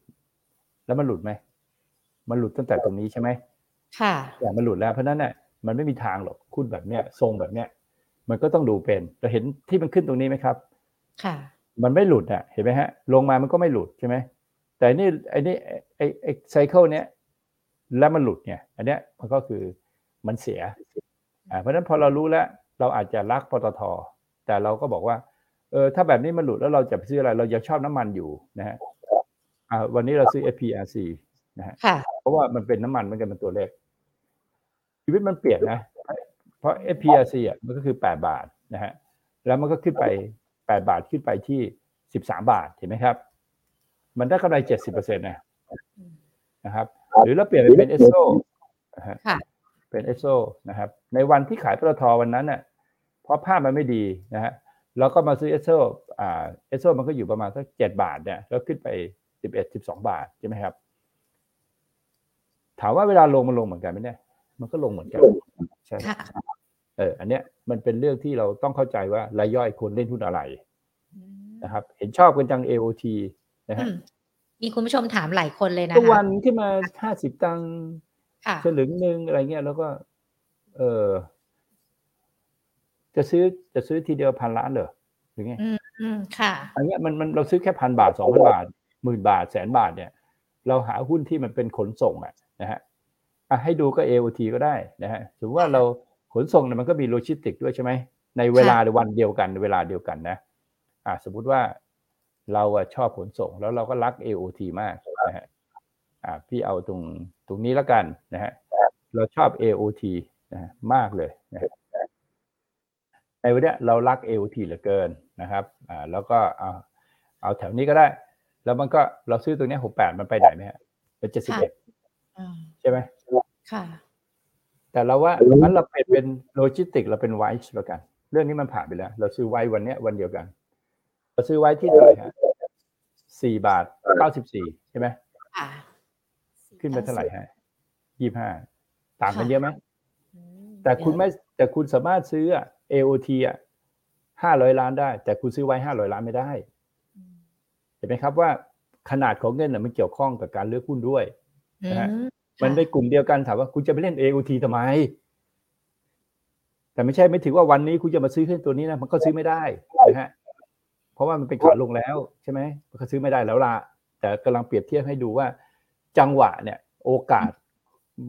แล้วมันหลุดไหมมันหลุดตั้งแต่ตรงนี้ใช่ไหมค่ะแต่มันหลุดแล้วเพราะฉะนั้นเนี่ย มันไม่มีทางหรอกคุณแบบเนี้ยทรงแบบเนี้ยมันก็ต้องดูเป็นเราเห็นที่มันขึ้นตรงนี้ไหมครับ ค่ะ มันไม่หลุดอะ เห็นไหมฮะ ลงมามันก็ไม่หลุดใช่ไหมแต่นี่ไอ้นี่ไอ้ไอ้ไซเคิลเนี้ยแล้วมันหลุดเนี่ย อันเนี้ยมันก็คือมันเสียอ่าเพราะฉะนั้นพอเรารู้แล้วเราอาจจะรักปตท แต่เราก็บอกว่าเออถ้าแบบนี้มันหลุดแล้วเราจะไปซื้ออะไร เรายังชอบน้ำมันอยู่นะฮะอ่าวันนี้เราซื้อ FPRC นะฮะค่ะเพราะว่ามันเป็นน้ำมันมันกันเป็นตัวเลข ชีวิตมันเปลี่ยนนะ เพราะ FPRC อะมันก็คือแปดบาทนะฮะแล้วมันก็ขึ้นไปแปดบาทขึ้นไปที่สิบสามบาทเห็นไหมครับ มันได้กำไรเจ็ดสิบเปอร์เซ็นต์นะนะครับ หรือเราเปลี่ยนไปเป็นเอสโซนะฮะค่ะเป็นเอสโซนะครับ ในวันที่ขายปตทวันนั้นน่ะเพราะภาพมันไม่ดีนะฮะเราก็มาซื้อเอสโซอ่าเอสโซมันก็อยู่ประมาณสักเจ็ดบาทเนี่ยแล้วขึ้นไปสิบเอ็ดสิบสองบาทใช่ไหมครับ ถามว่าเวลาลงมันลงเหมือนกันไหมเนี่ย มันก็ลงเหมือนกันใช่ค่ะเอออันเนี้ยมันเป็นเรื่องที่เราต้องเข้าใจว่ารายย่อยควรเล่นหุ้นอะไรนะครับ เห็นชอบกันจัง AOT นะอืฮะมมีคุณผู้ชมถามหลายคนเลยนะทุกวัคะนขึ้นมาห้าสิบตังค์ค่ะสลึงหนึ่งอะไรเงี้ยแล้วก็ เออจะซื้อจะซื้อทีเดียวพันล้านเหรอหรือไงอืมอืมค่ะอันเนี้ยมันมันเราซื้อแค่พันบาทสองพันบาทหมื่นบาทแสนบาทเนี่ย เราหาหุ้นที่มันเป็นขนส่งอะนะฮะอะ ให้ดูก็ AOT ก็ได้นะฮะสมมติว่าเราขนส่งเนี่ยมันก็มีโลจิสติกด้วยใช่ไหม ในเวลาในวันเดียวกัน เวลาเดียวกันนะอะสมมุติว่าเราอะชอบขนส่ง แล้วเราก็รัก AOT มากนะฮะอะพี่เอาตรงตรงนี้แล้วกันนะฮะเราชอบ AOT นะฮะมากเลยนะฮะในวันเนี้ยเรารัก AOT เหลือเกินนะครับอ่าแล้วก็เอาเอาแถวนี้ก็ได้ แล้วมันก็เราซื้อตัวเนี้หกแปดมันไปไหนไหมฮะเป็นเจ็ดสิบเอ็ดอ่าใช่ไหม ค่ะ แต่เราว่างั้นเราเป็นเป็นโลจิสติกเราเป็น WICE แล้วกัน เรื่องนี้มันผ่านไปแล้ว เราซื้อ WICE วันเนี้ยวันเดียวกัน เราซื้อไว้ที่เท่าไหร่ฮะสี่บาทเก้าสิบสี่ใช่ไหมค่ะขึ้นไปเท่าไหร่ฮะยี่ห้าต่างกันค่ะเยอะไหมอืมแต่คุณไม่แต่คุณสามารถซื้ออะ AOT อะห้าร้อยล้านได้ แต่คุณซื้อ WICE ห้าร้อยล้านไม่ได้อืมเห็นไหมครับว่าขนาดของเงินน่ะมันเกี่ยวข้องกับการเลือกหุ้นด้วยนะฮะอื มมันในกลุ่มเดียวกันถามว่าคุณจะไปเล่น AOT ทำไม แต่ไม่ใช่ไม่ถือว่าวันนี้คุณจะมาซื้อขึ้นตัวนี้นะมันก็ซื้อไม่ได้นะฮะเพราะว่ามันเป็นขาลงแล้วใช่ไหมมันก็ซื้อไม่ได้แล้วล่ะแต่กำลังเปรียบเทียบให้ดูว่า จังหวะเนี่ย โอกาส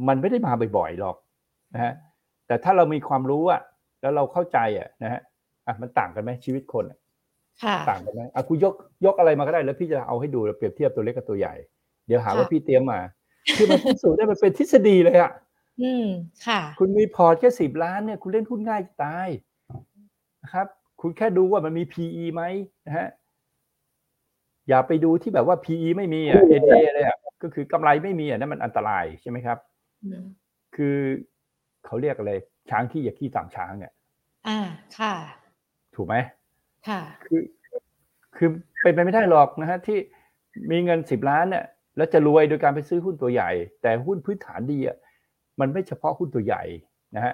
มันไม่ได้มาบ่อยๆหรอกนะฮะแต่ถ้าเรามีความรู้อะแล้วเราเข้าใจอะนะฮะอะมันต่างกันไหมชีวิตคนอะค่ะต่างกันไหมอะคุณยกยกอะไรมาก็ได้แล้วพี่จะเอาให้ดูแล้วเปรียบเทียบตัวเล็กกับตัวใหญ่ เดี๋ยวหาว่าค่ะพี่เตรียมมา คือมันพิสูจน์ได้มันเป็นทฤษฎีเลยอะอืมค่ะ คุณมีพอร์ตแค่สิบล้านเนี่ยคุณเล่นหุ้นง่ายจะตายนะครับ คุณแค่ดูว่ามันมี PE ไหมนะฮะอย่าไปดูที่แบบว่า PE ไม่มีอะ NA เลยอะก็คือกำไรไม่มีอะนั่นมันอันตรายใช่ไหมครับอืมคือเขาเรียกอะไรช้างที่อย่าขี้ตามช้างเนี่ยอ่าค่ะ ถูกไหมค่ะ คือ คือเป็นไปไม่ได้หรอกนะฮะที่มีเงินสิบล้านเนี่ย แล้วจะรวยโดยการไปซื้อหุ้นตัวใหญ่ แต่หุ้นพื้นฐานดีอะมันไม่เฉพาะหุ้นตัวใหญ่นะฮะ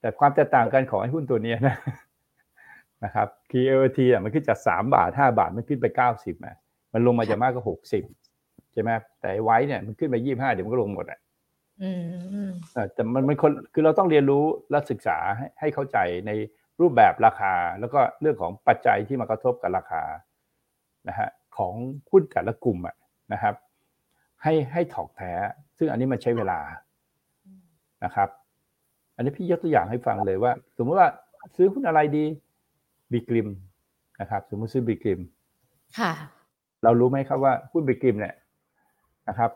แต่ความแตกต่างกันของไอ้หุ้นตัวเนี้ยนะนะครับ KLT อะมันขึ้นจากสามบาทห้าบาทมันขึ้นไปเก้าสิบอะมันลงมาจะมากกว่าหกสิบใช่ไหมแต่ไอ้ไว้เนี่ยมันขึ้นไปยี่ห้าเดี๋ยวมันก็ลงหมดอะอืมอืมเออแต่มันมันคนคือเราต้องเรียนรู้และศึกษาให้ให้เข้าใจในรูปแบบราคา แล้วก็เรื่องของปัจจัยที่มากระทบกับราคานะฮะของหุ้นแต่ละกลุ่มอะ นะครับ ให้ให้ถอกแท้ ซึ่งอันนี้มันใช้เวลานะครับ อันนี้พี่ยกตัวอย่างให้ฟังเลยว่า สมมติว่าซื้อหุ้นอะไรดีบีกริมนะครับ สมมติซื้อบีกริมค่ะ เรารู้ไหมครับว่าหุ้นบีกริมเนี่ยนะครับ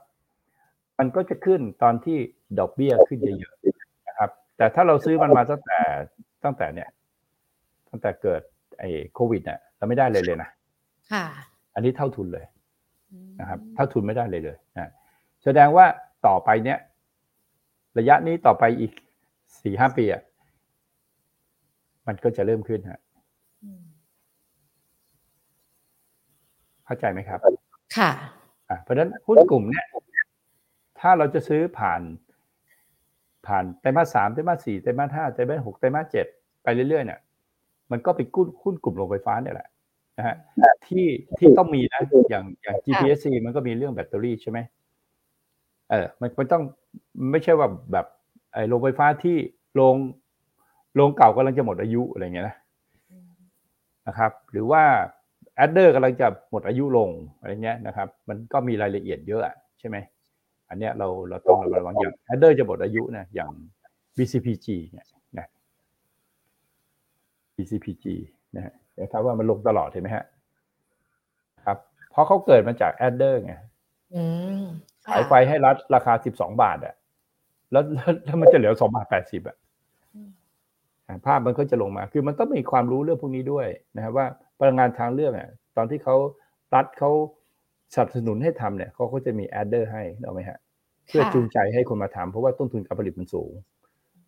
มันก็จะขึ้นตอนที่ดอกเบี้ยขึ้นเยอะๆนะครับ แต่ถ้าเราซื้อมันมาตั้งแต่ตั้งแต่เนี่ย ตั้งแต่เกิดไอ้โควิดเนี่ยเราไม่ได้เลยเลยนะค่ะ อันนี้เท่าทุนเลยอืม นะครับเท่าทุนไม่ได้เลยเลยนะแสดงว่าต่อไปเนี่ยระยะนี้ต่อไปอีกสี่ห้าปีอะมันก็จะเริ่มขึ้นฮะอืมเข้าใจไหมครับ ค่ะอะเพราะฉะนั้นหุ้นกลุ่มเนี่ยถ้าเราจะซื้อผ่าน ผ่านไตรมาสสามไตรมาสสี่ไตรมาสห้าไตรมาสหกไตรมาสเจ็ดไปเรื่อยๆเนี่ยมันก็ไปกู้หุ้นกลุ่มโรงไฟฟ้าเนี่ยแหละ นะฮะที่ที่ต้องมีนะอย่างอย่าง GPSC มันก็มีเรื่องแบตเตอรี่ใช่ไหมเออมันมันต้องไม่ใช่ว่าแบบไอ้โรงไฟฟ้าที่โรงโรงเก่ากำลังจะหมดอายุอะไรเงี้ยนะนะครับ หรือว่า adder กำลังจะหมดอายุลงอะไรเงี้ยนะครับ มันก็มีรายละเอียดเยอะใช่ไหมอันเนี้ยเราเราต้องระวังอย่าง adder จะหมดอายุนะอย่าง BCPG เนี่ยนะ BCPG นะฮะ นะครับว่ามันลงตลอดเห็นไหมฮะครับ เพราะเขาเกิดมาจาก adder ไงขายไฟให้รัฐราคาสิบสองบาทอะแล้วแล้วมันจะเหลือสองบาทแปดสิบอะภาพมันก็จะลงมา คือมันต้องมีความรู้เรื่องพวกนี้ด้วยนะครับว่าพลังงานทางเลือกอะตอนที่เขารัฐเขาสนับสนุนให้ทำเนี่ยเขาก็จะมีแอดเดอร์ให้เอาไหมฮะ เพื่อจูงใจให้คนมาทำเพราะว่าต้นทุนการผลิตมันสูง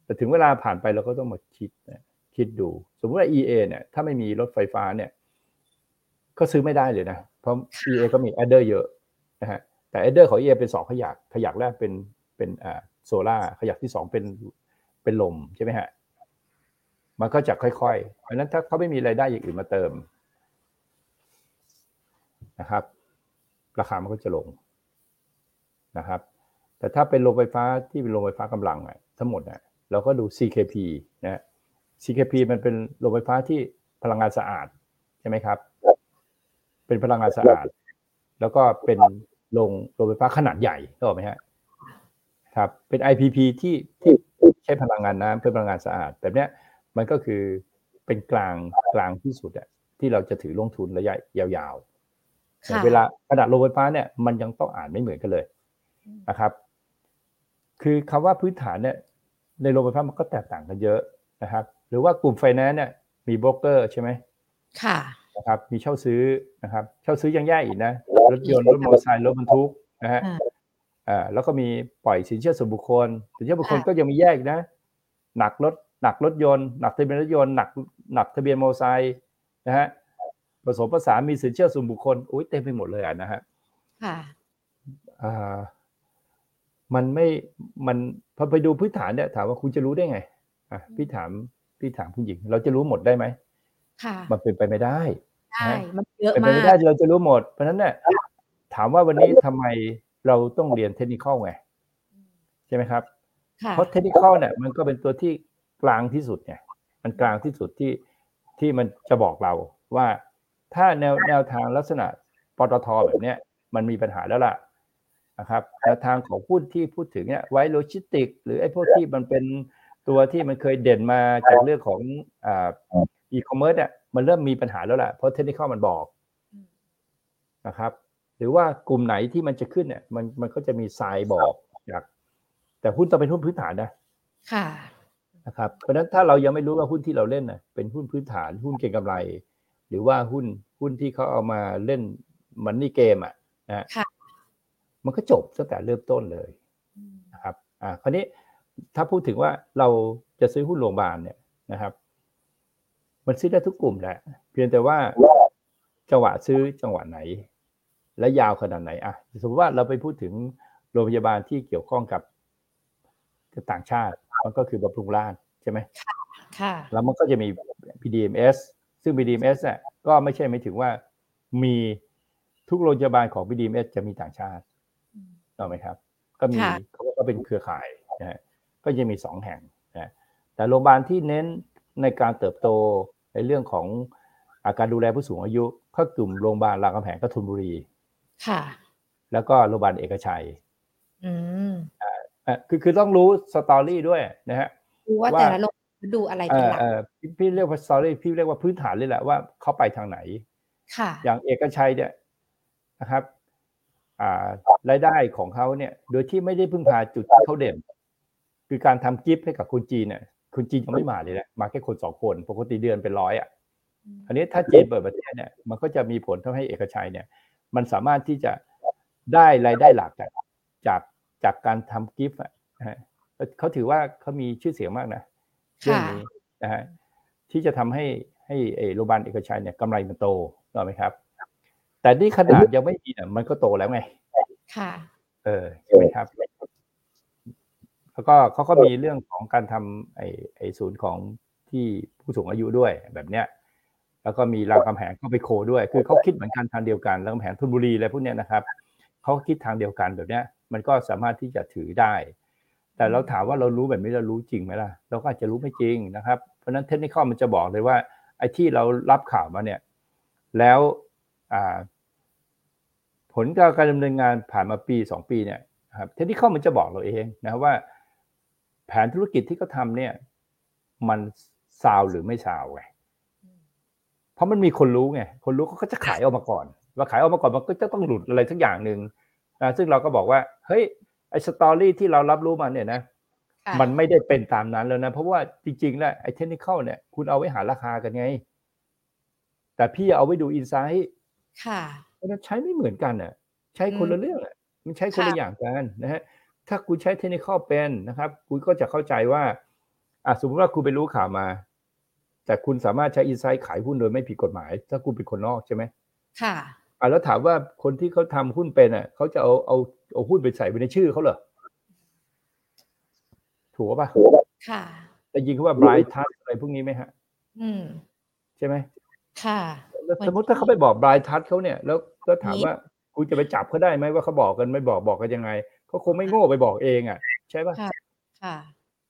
แต่ถึงเวลาผ่านไปเราก็ต้องมาคิด คิดดู สมมติว่า EA เนี่ยถ้าไม่มีรถไฟฟ้าเนี่ย ก็ซื้อไม่ได้เลยนะ เพราะ EA ก็มี adder เยอะนะฮะแต่ adder ของ EA เป็นสองขยักขยักแรกเป็นเป็นอ่าโซล่าขยักที่สองเป็นเป็นลมใช่ไหมฮะมันก็จะค่อยๆ เพราะนั้นถ้าเขาไม่มีรายได้อย่างอื่นมาเติมนะครับ ราคามันก็จะลงนะครับ แต่ถ้าเป็นโรงไฟฟ้าที่เป็นโรงไฟฟ้ากำลังอะทั้งหมดอะเราก็ดู CKP นะ CKP มันเป็นโรงไฟฟ้าที่พลังงานสะอาดใช่ไหมครับ เป็นพลังงานสะอาด แล้วก็เป็นโรงโรงไฟฟ้าขนาดใหญ่ก็ไหมฮะครับ เป็น IPP ที่ที่ใช้พลังงานน้ำเพื่อพลังงานสะอาดแบบเนี้ยมันก็คือเป็นกลางกลางที่สุดอะที่เราจะถือลงทุนระยะยาวๆเวลาขนาดโรงไฟฟ้าเนี่ยมันยังต้องอ่านไม่เหมือนกันเลยนะครับ คือคำว่าพื้นฐานเนี่ยในโรงไฟฟ้ามันก็แตกต่างกันเยอะนะครับ หรือว่ากลุ่มไฟแนนซ์เนี่ยมีโบรกเกอร์ใช่ไหมค่ะนะครับมีเช่าซื้อนะครับเช่าซื้อยังแย่อีกนะรถยนต์รถมอเตอร์ไซค์รถบรรทุกนะฮะอ่าแล้วก็มีปล่อยสินเชื่อส่วนบุคคล สินเชื่อบุคคลก็ยังมีแยกนะ หนักรถหนักรถยนต์หนักทะเบียนรถยนต์หนักหนักทะเบียนมอเตอร์ไซค์นะฮะผสมผสานมีสินเชื่อส่วนบุคคลอุ้ยเต็มไปหมดเลยอะนะฮะค่ะอ่ามันไม่มันพอไปดูพื้นฐานเนี่ยถามว่าคุณจะรู้ได้ไงอะพี่ถาม พี่ถามผู้หญิง เราจะรู้หมดได้ไหมค่ะ มันเป็นไปไม่ได้ใช่มันเยอะมากเป็นไปไม่ได้เราจะรู้หมด เพราะฉะนั้นเนี่ยถามว่าวันนี้ทำไมเราต้องเรียนเทคนิคไงใช่ไหมครับ เพราะเทคนิคเนี่ยมันก็เป็นตัวที่กลางที่สุดเนี่ยมันกลางที่สุดที่ที่มันจะบอกเราว่าถ้าแนวแนวทางลักษณะปตทแบบเนี้ยมันมีปัญหาแล้วล่ะนะครับแนวทางของพูดที่พูดถึงเนี่ย WICE โลจิสติก หรือไอ้พวกที่มันเป็น ตัวที่มันเคยเด่นมาจากเรื่องของอ่าอีคอมเมิร์ซเนี่ยมันเริ่มมีปัญหาแล้วล่ะเพราะเทคนิคมันบอกนะครับ หรือว่ากลุ่มไหนที่มันจะขึ้นเนี่ย มันมันก็จะมีทรายบอกจาก แต่หุ้นต้องเป็นหุ้นพื้นฐานนะค่ะนะครับ เพราะฉะนั้นถ้าเรายังไม่รู้ว่าหุ้นที่เราเล่นน่ะเป็นหุ้นพื้นฐานหุ้นเก็งกำไร หรือว่าหุ้นหุ้นที่เขาเอามาเล่นมันนี่เกมอะนะมันก็จบตั้งแต่เริ่มต้นเลยนะครับ อ่าคราวนี้ ถ้าพูดถึงว่าเราจะซื้อหุ้นโรงพยาบาลเนี่ยนะครับ มันซื้อได้ทุกกลุ่มแหละเพียงแต่ว่าจังหวะซื้อจังหวะไหน และยาวขนาดไหนอะสมมติว่าเราไปพูดถึงโรงพยาบาลที่เกี่ยวข้องกับต่างชาติมันก็คือบำรุงราชใช่ไหมค่ะแล้วมันก็จะมี PDMS ซึ่ง PDMS เนี่ยก็ไม่ใช่ไม่ถึงว่ามีทุกโรงพยาบาลของ PDMS จะมีต่างชาติถูกไหมครับ ก็มีเขาก็เป็นเครือข่ายนะฮะ ก็จะมีสองแห่งนะแต่โรงพยาบาลที่เน้นในการเติบโตในเรื่องของอาการดูแลผู้สูงอายุก็กลุ่มโรงพยาบาลรามคำแหงกทุนบุรี ค่ะ แล้วก็โรงพยาบาลเอกชัย อืมคือคือต้องรู้สตอรี่ด้วยนะฮะว่าแต่ละโรงดูอะไรเป็นหลักพี่เรียกว่าสตอรี่พี่เรียกว่าพื้นฐานเลยแหละว่าเขาไปทางไหน ค่ะ อย่างเอกชัยเนี่ยนะครับ อ่ารายได้ของเขาเนี่ย โดยที่ไม่ได้พึ่งพาจุดที่เขาเด่น คือการทำกิฟต์ให้กับคนจีนเนี่ยคนจีนยังไม่มาเลยนะมาแค่คนสองคนปกติเดือนเป็นร้อยอะอันนี้ถ้าจีนเปิดประเทศเนี่ยมันก็จะมีผลทำให้เอกชัยเนี่ย มันสามารถที่จะได้รายได้หลักจากจากการทำกิฟต์อะเขาถือว่าเขามีชื่อเสียงมากนะเรื่องนี้นะฮะที่จะทำให้ให้โรงพยาบาลเอกชัยเนี่ยกำไรมันโตถูกไหมครับ แต่นี่ขนาดยังไม่มีเนี่ยมันก็โตแล้วไง ค่ะ เออใช่ไหมครับ แล้วก็เขาก็มีเรื่องของการทำไอ้ไอ้ศูนย์ของที่ผู้สูงอายุด้วยแบบเนี้ยแล้วก็มีรามคำแหงเข้าไปโคด้วย คือเขาคิดเหมือนกันทางเดียวกันรามคำแหงธนบุรีอะไรพวกเนี้ยนะครับเขาคิดทางเดียวกันแบบเนี้ย มันก็สามารถที่จะถือได้ แต่เราถามว่าเรารู้แบบนี้เรารู้จริงไหมล่ะ เราก็อาจจะรู้ไม่จริงนะครับ เพราะฉะนั้นเทคนิคมันจะบอกเลยว่าไอ้ที่เรารับข่าวมาเนี่ย แล้วผลการดำเนินงานผ่านมาปีสองปีเนี่ยครับเทคนิคมันจะบอกเราเองนะว่าแผนธุรกิจที่เขาทำเนี่ย มันซาวหรือไม่ซาวไงเพราะมันมีคนรู้ไงคนรู้เขาก็จะขายออกมาก่อนว่าขายออกมาก่อนมันก็จะต้องหลุดอะไรสักอย่างหนึ่งนะซึ่งเราก็บอกว่าเฮ้ยไอ้สตอรี่ที่เรารับรู้มาเนี่ยนะมันไม่ได้เป็นตามนั้นแล้วนะ เพราะว่าจริงๆแล้วไอ้เทคนิคเนี่ย คุณเอาไว้หาราคากันไง แต่พี่เอาไว้ดูอินไซต์ค่ะมันใช้ไม่เหมือนกันอะ ใช้คนละเรื่องอะมันใช้คนละอย่างกันนะฮะ ถ้าคุณใช้เทคนิคเป็นนะครับ คุณก็จะเข้าใจว่าอะสมมติว่าคุณไปรู้ข่าวมา แต่คุณสามารถใช้อินไซต์ขายหุ้นโดยไม่ผิดกฎหมาย ถ้าคุณเป็นคนนอกใช่ไหมค่ะอะแล้วถามว่าคนที่เขาทาหุ้นเป็นอะเขาจะเอาเอาเอาหุ้นไปใส่ไว้ในชื่อเขาเหรอถูกป่ะค่ะแต่ยิงเขาว่าบรายทัสอะไรพวกนี้ไหมฮะ อืม ใช่ไหมค่ะสมมติถ้าเขาไปบอกบรายทัสเขาเนี่ย แล้วก็ถามว่าคุณจะไปจับเขาได้ไหมว่าเขาบอกกันไม่บอกบอกกันยังไง เขาคงไม่โง่ไปบอกเองอะ ใช่ป่ะค่ะ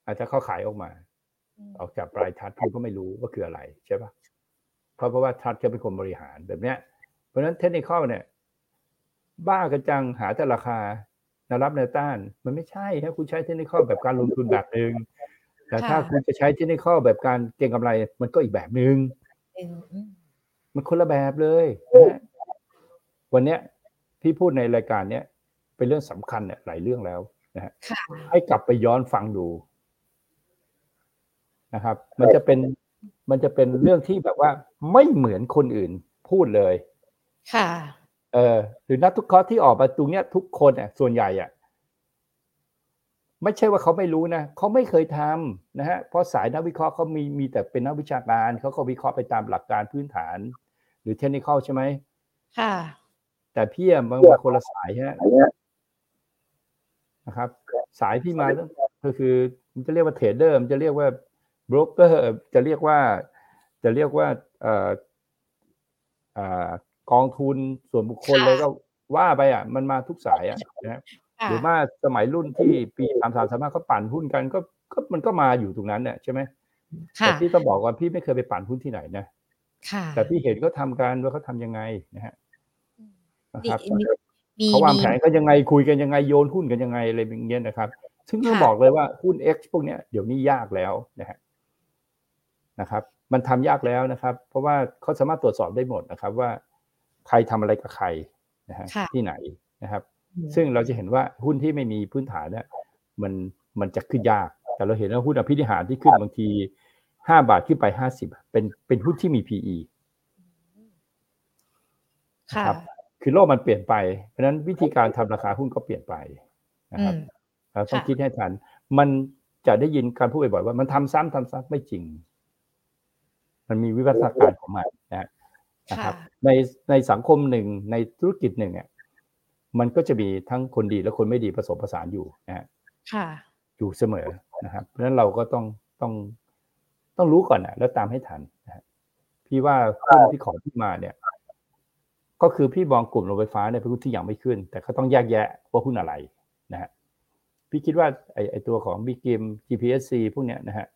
อาจจะเขาขายออกมา ออกจากปลายทัดคุณก็ไม่รู้ว่าคืออะไรใช่ป่ะเพราะเพราะว่าทัดจะเป็นคนบริหารแบบเนี้ย เพราะฉะนั้นเทคนิคเนี่ย บ้ากระจังหาแต่ราคาแนวรับแนวต้าน มันไม่ใช่ถ้าคุณใช้เทคนิคแบบการลงทุนแบบหนึ่งแต่ถ้าคุณจะใช้เทคนิคแบบการเก็งกำไร มันก็อีกแบบหนึ่งมันคนละแบบเลย วันเนี้ยที่พูดในรายการเนี้ย เป็นเรื่องสำคัญเนี่ยหลายเรื่องแล้วนะฮะให้กลับไปย้อนฟังดูนะครับ มันจะเป็นมันจะเป็นเรื่องที่แบบว่าไม่เหมือนคนอื่นพูดเลย ค่ะ เออหรือนักทุกคอที่ออกมาตรงเนี้ย ทุกคนอะส่วนใหญ่อะไม่ใช่ว่าเขาไม่รู้นะเขาไม่เคยทำนะฮะเพราะสายนักวิเคราะห์เขามีมีแต่เป็นนักวิชาการเขาก็วิเคราะห์ไปตามหลักการพื้นฐาน หรือเทคนิคใช่ไหมค่ะ แต่พี่มันมาคนละสายฮะ นะครับ สายพี่มาก็คือมันจะเรียกว่าเทรดเดอร์มันจะเรียกว่าบรกเกอร์จะเรียกว่าจะเรียกว่าเอ่อเอ่อกองทุนส่วนบุคคลเลยก็ว่าไปอะ มันมาทุกสายอะนะหรือว่าสมัยรุ่นที่ปีสามสามสามารถเขาปั่นหุ้นกันก็ก็มันก็มาอยู่ตรงนั้นเนี่ยใช่ไหมแต่พี่ต้องบอกว่าพี่ไม่เคยไปปั่นหุ้นที่ไหนนะแต่พี่เห็นเขาทาการว่าเขาทำยังไงนะฮะนะครับ เขาวางแผนก็ยังไงคุยกันยังไงโยนหุ้นกันยังไงอะไรอย่างเงี้ยนะครับ ซึ่งต้องบอกเลยว่าหุ้น X พวกเนี้ยเดี๋ยวนี้ยากแล้วนะฮะนะครับ มันทำยากแล้วนะครับ เพราะว่าเขาสามารถตรวจสอบได้หมดนะครับว่า ใครทำอะไรกับใครนะฮะที่ไหนนะครับ ซึ่งเราจะเห็นว่าหุ้นที่ไม่มีพื้นฐานเนี่ยมันมันจะขึ้นยาก แต่เราเห็นว่าหุ้นอภินิหารที่ขึ้นบางทีห้าบาทขึ้นไปห้าสิบเป็นเป็นหุ้นที่มี PE ครับ คือโลกมันเปลี่ยนไปเพราะฉะนั้นวิธีการทำราคาหุ้นก็เปลี่ยนไปนะครับเราต้องคิดให้ทัน มันจะได้ยินการพูดบ่อยๆว่ามันทำซ้ำทำซ้ำไม่จริง มันมีวิวัฒนาการของมันนะครับ ในในสังคมหนึ่งในธุรกิจหนึ่งอะมันก็จะมีทั้งคนดีและคนไม่ดีผสมผสานอยู่นะฮะอยู่เสมอนะครับ เพราะฉะนั้นเราก็ต้องต้องต้องรู้ก่อนนะแล้วตามให้ทันนะพี่ว่าหุ้นที่ขอที่มาเนี่ย ก็คือพี่มองกลุ่มโรงไฟฟ้าเนี่ยเป็นหุ้นที่ยังไม่ขึ้น แต่เขาต้องแยกแยะว่าหุ้นอะไรนะฮะพี่คิดว่าไอไอตัวของบิ๊กเกม GPSC พวกเนี้ยนะฮะ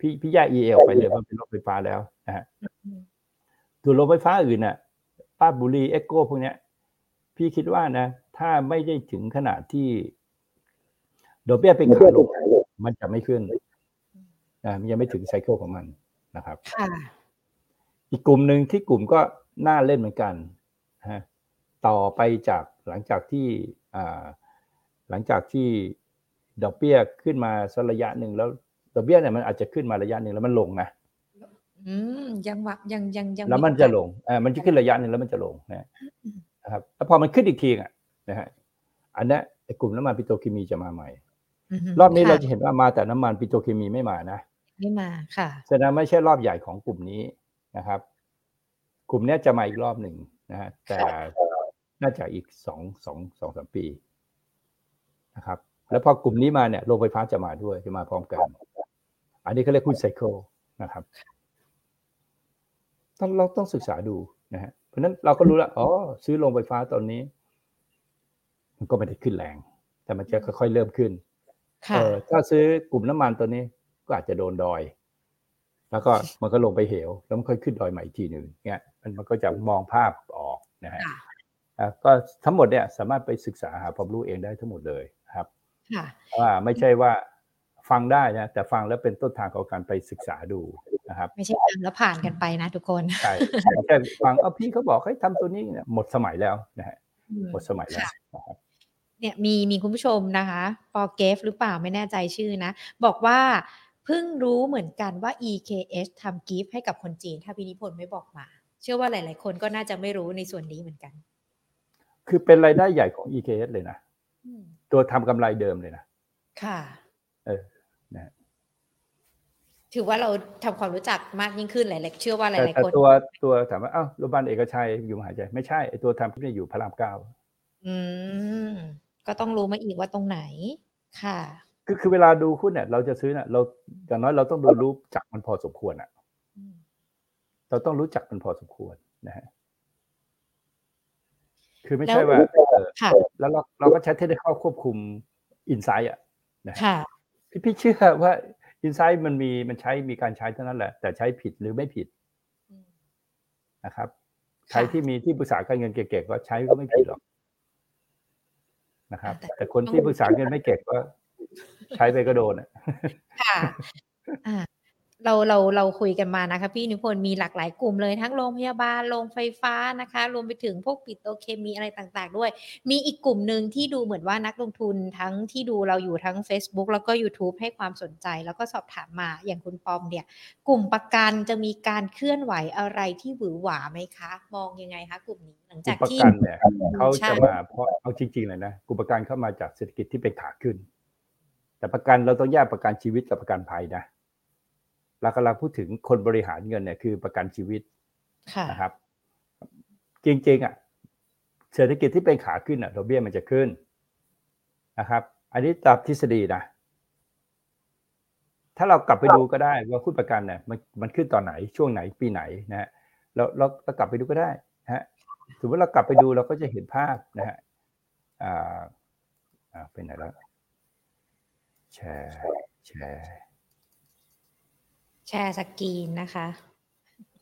พี่พี่แยก EL ไปเลยว่าเป็นโรงไฟฟ้าแล้วนะฮะตัวโรงไฟฟ้าอื่นน่ะราชบุรี EGCO พวกเนี้ย พี่คิดว่านะ ถ้าไม่ได้ถึงขนาดที่ดอกเบี้ยเป็นขาลงมันจะไม่ขึ้นนะมันยังไม่ถึง cycle ของมันนะครับ อีกกลุ่มหนึ่งที่กลุ่มก็น่าเล่นเหมือนกัน ต่อไปจากหลังจากที่หลังจากที่ดอกเบี้ยขึ้นมาสักระยะหนึ่งแล้วดอกเบี้ยเนี่ยมันอาจจะขึ้นมาระยะหนึ่งแล้วมันลงนะอืมยังวะยังยังยังแล้วมันจะลงอ่ามันจะขึ้นระยะหนึ่งแล้วมันจะลงนะครับแล้วพอมันขึ้นอีกทีอะนะฮะอันนี้ไอ้กลุ่มน้ำมันปิโตรเคมีจะมาใหม่รอบนี้เราจะเห็นว่ามาแต่น้ำมันปิโตรเคมีไม่มานะไม่มาค่ะแสดงไม่ใช่รอบใหญ่ของกลุ่มนี้นะครับ กลุ่มนี้จะมาอีกรอบหนึ่ง นะฮะแต่น่าจะอีกสองสองสองสามปีนะครับ แล้วพอกลุ่มนี้มาเนี่ยโรงไฟฟ้าจะมาด้วยจะมาพร้อมกัน อันนี้เขาเรียกหุ้นไซเคิลนะครับต้องเราต้องศึกษาดูนะฮะเพราะฉะนั้นเราก็รู้แล้วอ๋อซื้อโรงไฟฟ้าตอนนี้ มันก็ไม่ได้ขึ้นแรง แต่มันจะค่อยๆเริ่มขึ้นค่ะเออถ้าซื้อกลุ่มน้ำมันตัวนี้ก็อาจจะโดนดอย แล้วก็มันก็ลงไปเหว แล้วมันค่อยขึ้นดอยใหม่อีกทีหนึ่งเนี่ยมันมันก็จะมองภาพออก นะฮะค่ะอะก็ทั้งหมดเนี่ยสามารถไปศึกษาหาความรู้เองได้ทั้งหมดเลยครับค่ะว่าไม่ใช่ว่าฟังได้นะแต่ฟังแล้วเป็นต้นทางของการไปศึกษาดูนะครับ ไม่ใช่ฟังแล้วผ่านกันไปนะทุกคนใช่ไม่ใช่ฟังเออพี่เขาบอกให้ทำตัวนี้เนี่ยหมดสมัยแล้วนะฮะอืมหมดสมัยแล้วค่ะนะครับเนี่ยมีมีคุณผู้ชมนะคะ ปอเกฟหรือเปล่าไม่แน่ใจชื่อนะ บอกว่าเพิ่งรู้เหมือนกันว่า EKS ทำกิฟต์ให้กับคนจีน ถ้าพินิพนธ์ไม่บอกมาเชื่อว่าหลาย ๆ คนก็น่าจะไม่รู้ในส่วนนี้เหมือนกัน คือเป็นรายได้ใหญ่ของ EKS เลยนะอืมตัวทำกำไรเดิมเลยนะ ค่ะ เออนะฮะถือว่าเราทำความรู้จักมากยิ่งขึ้นหลาย ๆ เชื่อว่าหแต่ลายๆแต่คนตัวตัวถามว่าอ้าวโรงพยาบาลเอกชัยอยู่มหาใจไม่ใช่ไอตัวทำเนี่ยอยู่พระรามเก้าอืมก็ต้องรู้มาอีกว่าตรงไหน ค่ะ คือคือเวลาดูหุ้นเนี่ย เราจะซื้อเนี่ยเราอย่างน้อยเราต้องดูรู้จักมันพอสมควรอะอืม เราต้องรู้จักมันพอสมควรนะฮะคือไม่แล้วใช่ว่าเออค่ะแล้วเราเราก็ใช้เทคนิคควบคุมอินไซต์อะนะฮะค่ะพี่พี่เชื่อว่าอินไซต์มันมีมันใช้มีการใช้เท่านั้นแหละ แต่ใช้ผิดหรือไม่ผิดอืมนะครับใครที่มีที่ปรึกษาการเงินเก่งๆก็ใช้ก็ไม่ผิดหรอกนะครับ แต่คนที่ปรึกษาเงินไม่เก่งก็ใช้ไปก็โดนอะค่ะอ่า เราเราเราคุยกันมานะคะ พี่นิพนธ์มีหลากหลายกลุ่มเลยทั้งโรงพยาบาลโรงไฟฟ้านะคะ รวมไปถึงพวกปิโตรเคมีอะไรต่างๆ ด้วย มีอีกกลุ่มหนึ่งที่ดูเหมือนว่านักลงทุนทั้งที่ดูเราอยู่ทั้ง Facebook แล้วก็ YouTube ให้ความสนใจ แล้วก็สอบถามมาอย่างคุณปอมเนี่ย กลุ่มประกันจะมีการเคลื่อนไหวอะไรที่หวือหวาไหมคะ มองยังไงคะกลุ่มนี้หลังกลุ่จากมประที่กันเนี่ยเขาใช่จะมาเพราะเอาจริงๆเลยนะกลุ่มประกันเข้ามาจากเศรษฐกิจที่เป็นขาขึ้น แต่ประกันเราต้องแยกประกันชีวิตกับประกันภัยนะ เรากำลังพูดถึงคนบริหารเงินเนี่ยคือประกันชีวิตค่ะนะครับ จริงๆอะเศรษฐกิจที่เป็นขาขึ้นอะดอกเบี้ยมันจะขึ้นนะครับ อันนี้ตามทฤษฎีนะถ้าเรากลับไปดูก็ได้ว่าหุ้นประกันเนี่ยมันมันขึ้นตอนไหนช่วงไหนปีไหนนะฮะเราเราเรากลับไปดูก็ได้นะฮะสมมติเรากลับไปดูเราก็จะเห็นภาพนะฮะอ่าอ่าเป็นไหนแล้วแชร์แชร์ แชร์สกรีนนะคะ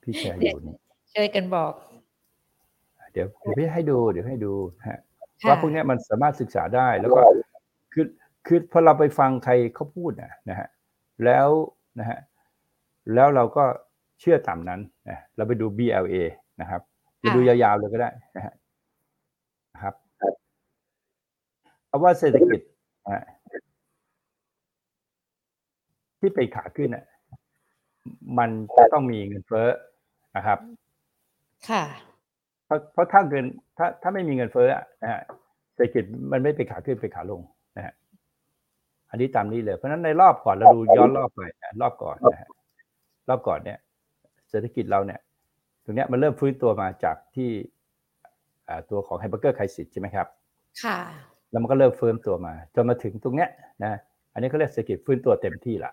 พี่แชร์อยู่นี่ช่วยกันบอก เดี๋ยวเดี๋ยวพี่ให้ดู เดี๋ยวให้ดูนะฮะค่ะว่าพวกเนี้ยมันสามารถศึกษาได้แล้วก็คือคือพอเราไปฟังใครเขาพูดนะนะฮะแล้วนะฮะแล้วเราก็เชื่อตามนั้นนะเราไปดู BLA นะครับไปดูยาวๆเลยก็ได้นะฮะนะครับเพราะว่าเศรษฐกิจนะฮะที่เป็นขาขึ้นอะ มันจะต้องมีเงินเฟ้อนะครับ ค่ะ เพราะเพราะถ้าเงินถ้าถ้าไม่มีเงินเฟ้ออะนะฮะเศรษฐกิจมันไม่เป็นขาขึ้นเป็นขาลงนะฮะอันนี้ตามนี้เลย เพราะฉะนั้นในรอบก่อนเราดูย้อนรอบไปนะรอบก่อนนะฮะรอบก่อนเนี่ย เศรษฐกิจเราเนี่ย ตรงเนี้ยมันเริ่มฟื้นตัวมาจากที่อ่าตัวของไฮเบอร์เกอร์ไคซิสใช่ไหมครับ ค่ะ แล้วมันก็เริ่มฟื้นตัวมา จนมาถึงตรงเนี้ยนะ อันนี้เขาเรียกเศรษฐกิจฟื้นตัวเต็มที่ละ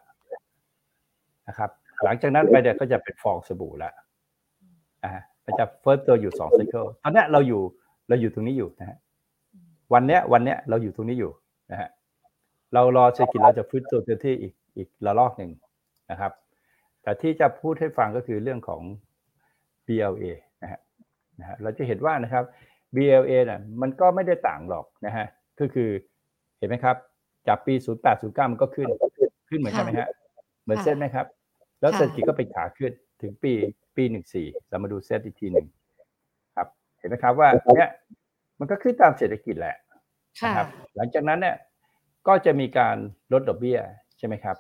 นะครับ หลังจากนั้นไปเนี่ยก็จะเป็นฟองสบู่ละอ่ามันจะเฟิร์สตัวอยู่สองไซเคิลตอนนี้เราอยู่เราอยู่ตรงนี้อยู่นะฮะวันเนี้ยวันเนี้ยเราอยู่ตรงนี้อยู่นะฮะเรารอเศรษฐกิจเราจะฟื้นตัวเต็มที่อีกอีกระลอกหนึ่งนะครับ แต่ที่จะพูดให้ฟังก็คือเรื่องของ BLA นะฮะนะฮะเราจะเห็นว่านะครับ BLA น่ะมันก็ไม่ได้ต่างหรอกนะฮะก็คือเห็นไหมครับ จากปี 08 09 มันก็ขึ้นขึ้นเหมือนกันไหมฮะเหมือนเส้นไหมครับ แล้วเศรษฐกิจก็เป็นขาขึ้นถึงปีปี14เรามาดูเซตอีกทีหนึ่งครับ เห็นไหมครับว่าเนี่ยมันก็ขึ้นตามเศรษฐกิจแหละค่ะนะครับ หลังจากนั้นเนี่ยก็จะมีการลดดอกเบี้ยใช่ไหมครับ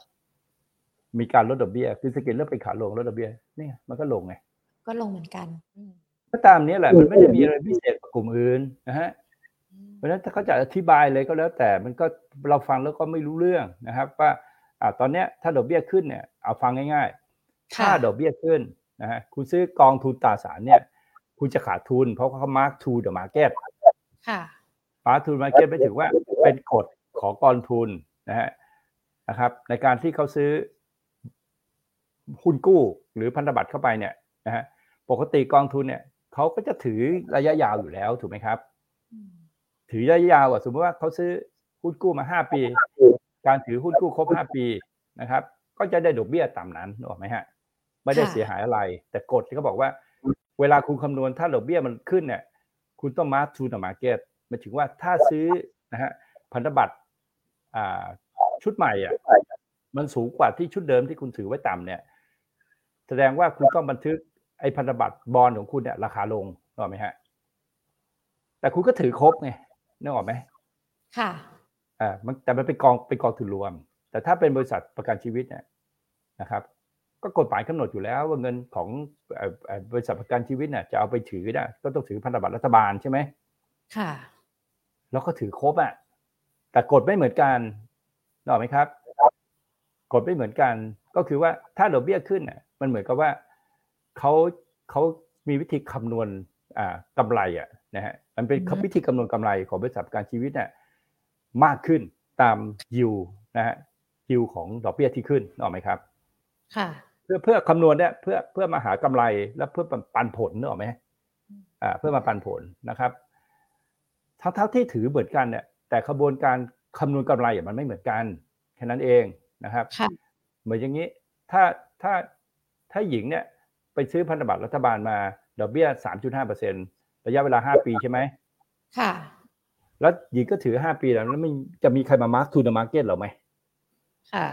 มีการลดดอกเบี้ยคือเศรษฐกิจเริ่มเป็นขาลงลดดอกเบี้ยเนี่ยมันก็ลงไงก็ลงเหมือนกันอืมก็ตามนี้แหละมันไม่ได้มีอะไรพิเศษกว่ากลุ่มอื่นนะฮะอืมเพราะฉะนั้นถ้าเขาจะอธิบายเลยก็แล้วแต่มันก็เราฟังแล้วก็ไม่รู้เรื่องนะครับ ว่า อ่าตอนเนี้ยถ้าดอกเบี้ยขึ้นเนี่ยเอาฟังง่ายๆ ถ้าค่ะดอกเบี้ยขึ้นนะฮะคุณซื้อกองทุนตราสารเนี่ย คุณจะขาดทุน เพราะเขา mark to the market ค่ะ mark to the market ไม่ถึงว่าเป็นกฎของกองทุนนะฮะนะครับ ในการที่เขาซื้อหุ้นกู้หรือพันธบัตรเข้าไปเนี่ยนะฮะปกติกองทุนเนี่ยเขาก็จะถือระยะยาวอยู่แล้วถูกไหมครับ ถือระยะยาวอะสมมติว่าเขาซื้อหุ้นกู้มาห้าปี การถือหุ้นกู้ครบห้าปีนะครับ ก็จะได้ดอกเบี้ยตามนั้นถูกไหมฮะไม่ได้เสียหายอะไร แต่กฎที่เขาบอกว่า เวลาคุณคำนวณถ้าดอกเบี้ยมันขึ้นเนี่ย คุณต้อง mark to market หมายถึงว่าถ้าซื้อนะฮะพันธบัตรอ่าชุดใหม่อะมันสูงกว่าที่ชุดเดิมที่คุณถือไว้ต่ำเนี่ย แสดงว่าคุณต้องบันทึกไอ้พันธบัตรบอลของคุณเนี่ยราคาลงนึกออกไหมฮะแต่คุณก็ถือครบไงนึกออกไหมค่ะ อ่ามันแต่มันเป็นกองเป็นกองทุนรวม แต่ถ้าเป็นบริษัทประกันชีวิตเนี่ยนะครับ ก็กฎหมายกำหนดอยู่แล้วว่าเงินของบริษัทประกันชีวิตเนี่ยจะเอาไปถือได้ก็ต้องถือพันธบัตรรัฐบาลใช่ไหมค่ะ แล้วก็ถือครบอะแต่กฎไม่เหมือนกันนึกออกไหมครับกฎไม่เหมือนกัน ก็คือว่าถ้าดอกเบี้ยขึ้นอะ มันเหมือนกับว่าเขาเขามีวิธีคำนวณอ่ากำไรอะนะฮะมันเป็นวิธีคำนวณกำไรของบริษัทประกันชีวิตเนี่ย มากขึ้นตามยิวนะฮะยิวของดอกเบี้ยที่ขึ้นนึกออกไหมครับ ค่ะ เพื่อเพื่อคำนวณเนี่ยเพื่อเพื่อมาหากำไรและเพื่อปันผลนึกออกไหมอ่าเพื่อมาปันผลนะครับทั้งเท่าที่ถือเหมือนกันเนี่ยแต่ขบวนการคำนวณกำไรมันไม่เหมือนกันแค่นั้นเองนะครับค่ะเหมือนอย่างนี้ถ้าถ้าถ้าหญิงเนี่ยไปซื้อพันธบัตรรัฐบาลมาดอกเบี้ยสามจุดห้าเปอร์เซ็นระยะเวลาห้าปีใช่ไหมค่ะ แล้วหญิงก็ถือห้าปีแล้วแล้วมันจะมีใครมา mark to market หรอไหมค่ะ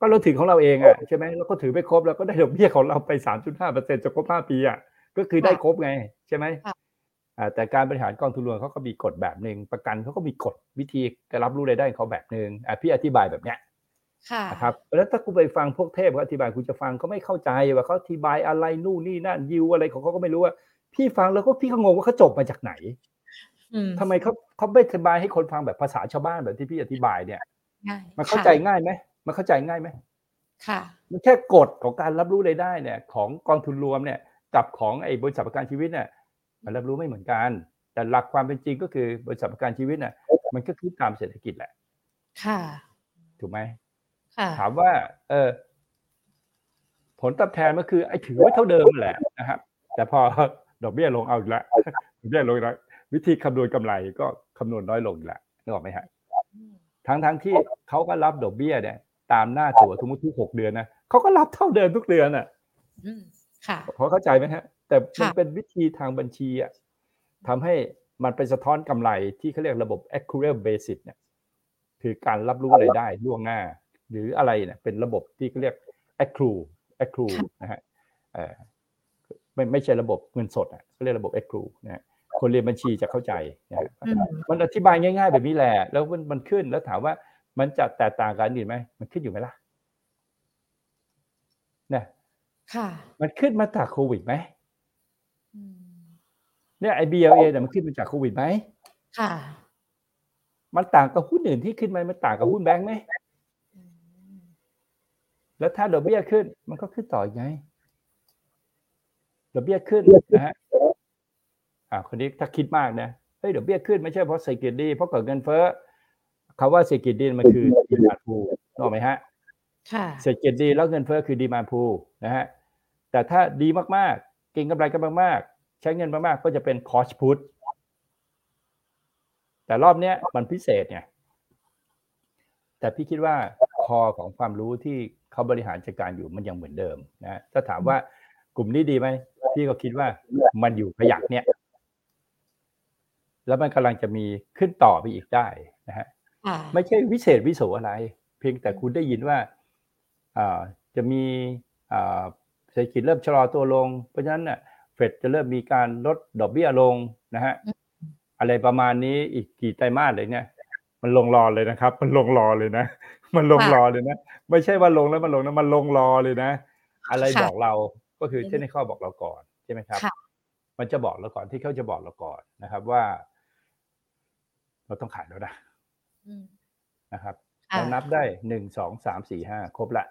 ก็เราถือของเราเองอะใช่ไหมแล้วก็ถือไปครบแล้วก็ได้ดอกเบี้ยของเราไปสามจุดห้าเปอร์เซ็นจะครบห้าปีอะก็คือได้ครบไงใช่ไหมค่ะอ่าแต่การบริหารกองทุนรวมเขาก็มีกฎแบบหนึ่งประกันเขาก็มีกฎวิธีการรับรู้รายได้ของเขาแบบหนึ่งอะพี่อธิบายแบบเนี้ยค่ะนะครับแล้วถ้าคุณไปฟังพวกเทพเขาอธิบายคุณจะฟังเขาไม่เข้าใจว่าเขาอธิบายอะไรนู่นนี่นั่นยิวอะไรของเขาก็ไม่รู้ว่า พี่ฟังแล้วก็พี่ก็งงว่าเขาจบมาจากไหนอืม ทำไมเขาเขาไม่อธิบายให้คนฟังแบบภาษาชาวบ้านแบบที่พี่อธิบายเนี่ยง่ายมันเข้าใจง่ายไหมมันเข้าใจง่ายไหมค่ะ มันแค่กฎของการรับรู้รายได้เนี่ย ของกองทุนรวมเนี่ย กับของไอ้บริษัทประกันชีวิตเนี่ยมันรับรู้ไม่เหมือนกัน แต่หลักความเป็นจริงก็คือบริษัทประกันชีวิตเนี่ยมันก็คือตามเศรษฐกิจแหละ ค่ะ ถูกไหมค่ะถามว่า เออ ผลตอบแทนมันคือไอ้ถือไว้เท่าเดิมแหละนะครับแต่พอดอกเบี้ยลงเอาอีกแล้วดอกเบี้ยลงอีกแล้ว วิธีคำนวณกำไรก็คำนวณน้อยลงอีกแล้วนึกออกไหมฮะทั้งทั้งที่เขาก็รับดอกเบี้ยเนี่ย ตามหน้าตั๋วสมมติทุกหกเดือนนะเขาก็รับเท่าเดิมทุกเดือนอะอืมค่ะพอเข้าใจไหมฮะ แต่มันค่ะเป็นวิธีทางบัญชีอะทำให้มันไปสะท้อนกำไรที่เขาเรียกระบบ accurate basis เนี่ยคือการรับรู้รายได้ล่วงหน้า หรืออะไรเนี่ยเป็นระบบที่เขาเรียก accrue accrue นะฮะเอ่อไม่ไม่ใช่ระบบเงินสดอะเขาเรียกระบบ accrue นะฮะ คนเรียนบัญชีจะเข้าใจนะฮะอืมมันอธิบายง่าย ๆ แบบนี้แหละ แล้วมันมันขึ้นแล้วถามว่ามันจะแตกต่างกันอื่นไหมมันขึ้นอยู่ไหมล่ะเนี่ยค่ะ มันขึ้นมาจากโควิดไหมอืมเนี่ยไอ BLA เนี่ยมันขึ้นมาจากโควิดไหมค่ะ มันต่างกับหุ้นอื่นที่ขึ้นไหมมันต่างกับหุ้นแบงค์ไหมอืมแล้วถ้าดอกเบี้ยขึ้น มันก็ขึ้นต่ออีกไงดอกเบี้ยขึ้นนะฮะ อ่าคนนี้ถ้าคิดมากนะเฮ้ยดอกเบี้ยขึ้นไม่ใช่เพราะเศรษฐกิจดีเพราะเกิดเงินเฟ้อคำว่าเศรษฐกิจดีมันคือดีมาพูนกออกไหมฮะค่ะเศรษฐกิจดีแล้วเงินเฟ้อคือดีมาพูนะฮะแต่ถ้าดีมากๆเก่งกำไรกันมากๆ ใช้เงินมากๆก็จะเป็น cost put แต่รอบเนี้ยมันพิเศษไงแต่พี่คิดว่าคอของความรู้ที่เขาบริหารจัดการอยู่มันยังเหมือนเดิมนะถ้าถามว่ากลุ่มนี้ดีไหมพี่ก็คิดว่ามันอยู่ขยักเนี่ย แล้วมันกำลังจะมีขึ้นต่อไปอีกได้นะฮะค่ะไม่ใช่วิเศษวิโสอะไร เพียงแต่คุณได้ยินว่าอ่าจะมีอ่าเศรษฐกิจเริ่มชะลอตัวลง เพราะฉะนั้นน่ะเฟดจะเริ่มมีการลดดอกเบี้ยลงนะฮะอะไรประมาณนี้อีกกี่ไตรมาสเลยเนี่ย มันลงรอเลยนะครับ มันลงรอเลยนะ มันลงรอเลยนะ ไม่ใช่ว่าลงแล้วมันลงนะมันลงรอเลยนะ อะไรบอกเราก็คือเทคนิคบอกเราก่อนใช่ไหมครับค่ะมันจะบอกเราก่อนที่เขาจะบอกเราก่อนนะครับว่า เราต้องขายแล้วนะอืมนะครับค่ะเรานับได้หนึ่งสองสามสี่ห้าครบละ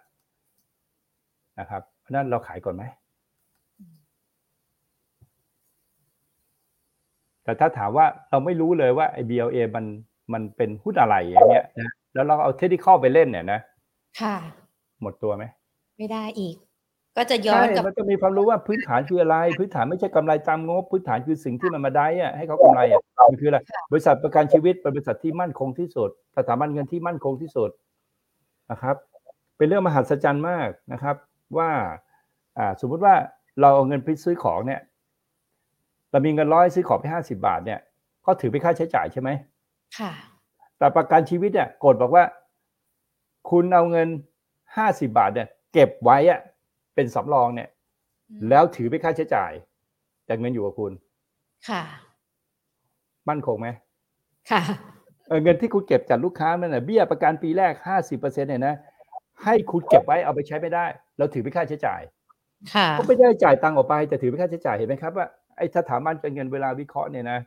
นะครับเพราะฉะนั้นเราขายก่อนไหมแต่ถ้าถามว่าเราไม่รู้เลยว่าไอ้ BLA มันมันเป็นหุ้นอะไรอย่างเงี้ยนะแล้วเราเอาเทคนิคไปเล่นเนี่ยนะ ค่ะ หมดตัวไหม ไม่ได้อีก ก็จะย้อใช่นกลับมันจะมีความรู้ว่าพื้นฐานคืออะไร พื้นฐานไม่ใช่กำไรตามงบ พื้นฐานคือสิ่งที่มันมาได้อะให้เขากำไรอะมันคืออะไรบริษัทประกันชีวิตเป็นบริษัทที่มั่นคงที่สุดสถาบันเงินที่มั่นคงที่สุดนะครับ เป็นเรื่องมหัศจรรย์มากนะครับ ว่าอ่าสมมุติว่าเราเอาเงินไปซื้อของเนี่ย เรามีเงินร้อยซื้อของไปห้าสิบาทเนี่ย ก็ถือเป็นค่าใช้จ่ายใช่ไหมค่ะ แต่ประกันชีวิตเนี่ยกฎบอกว่า คุณเอาเงินห้าสิบาทเนี่ย เก็บไว้อะ เป็นสำรองเนี่ย แล้วถือเป็นค่าใช้จ่าย แต่เงินอยู่กับคุณ ค่ะ มั่นคงไหมค่ะเออเงินที่คุณเก็บจากลูกค้านั่นน่ะเบี้ยประกันปีแรกห้าสิบเปอร์เซ็นต์เนี่ยนะให้คุณเก็บไว้เอาไปใช้ไม่ได้ เราถือเป็นค่าใช้จ่ายค่ะก็ไม่ได้จ่ายตังค์ออกไปแต่ถือเป็นค่าใช้จ่ายเห็นไหมครับว่าไอ้สถาบันการเงินเวลาวิเคราะห์เนี่ยนะ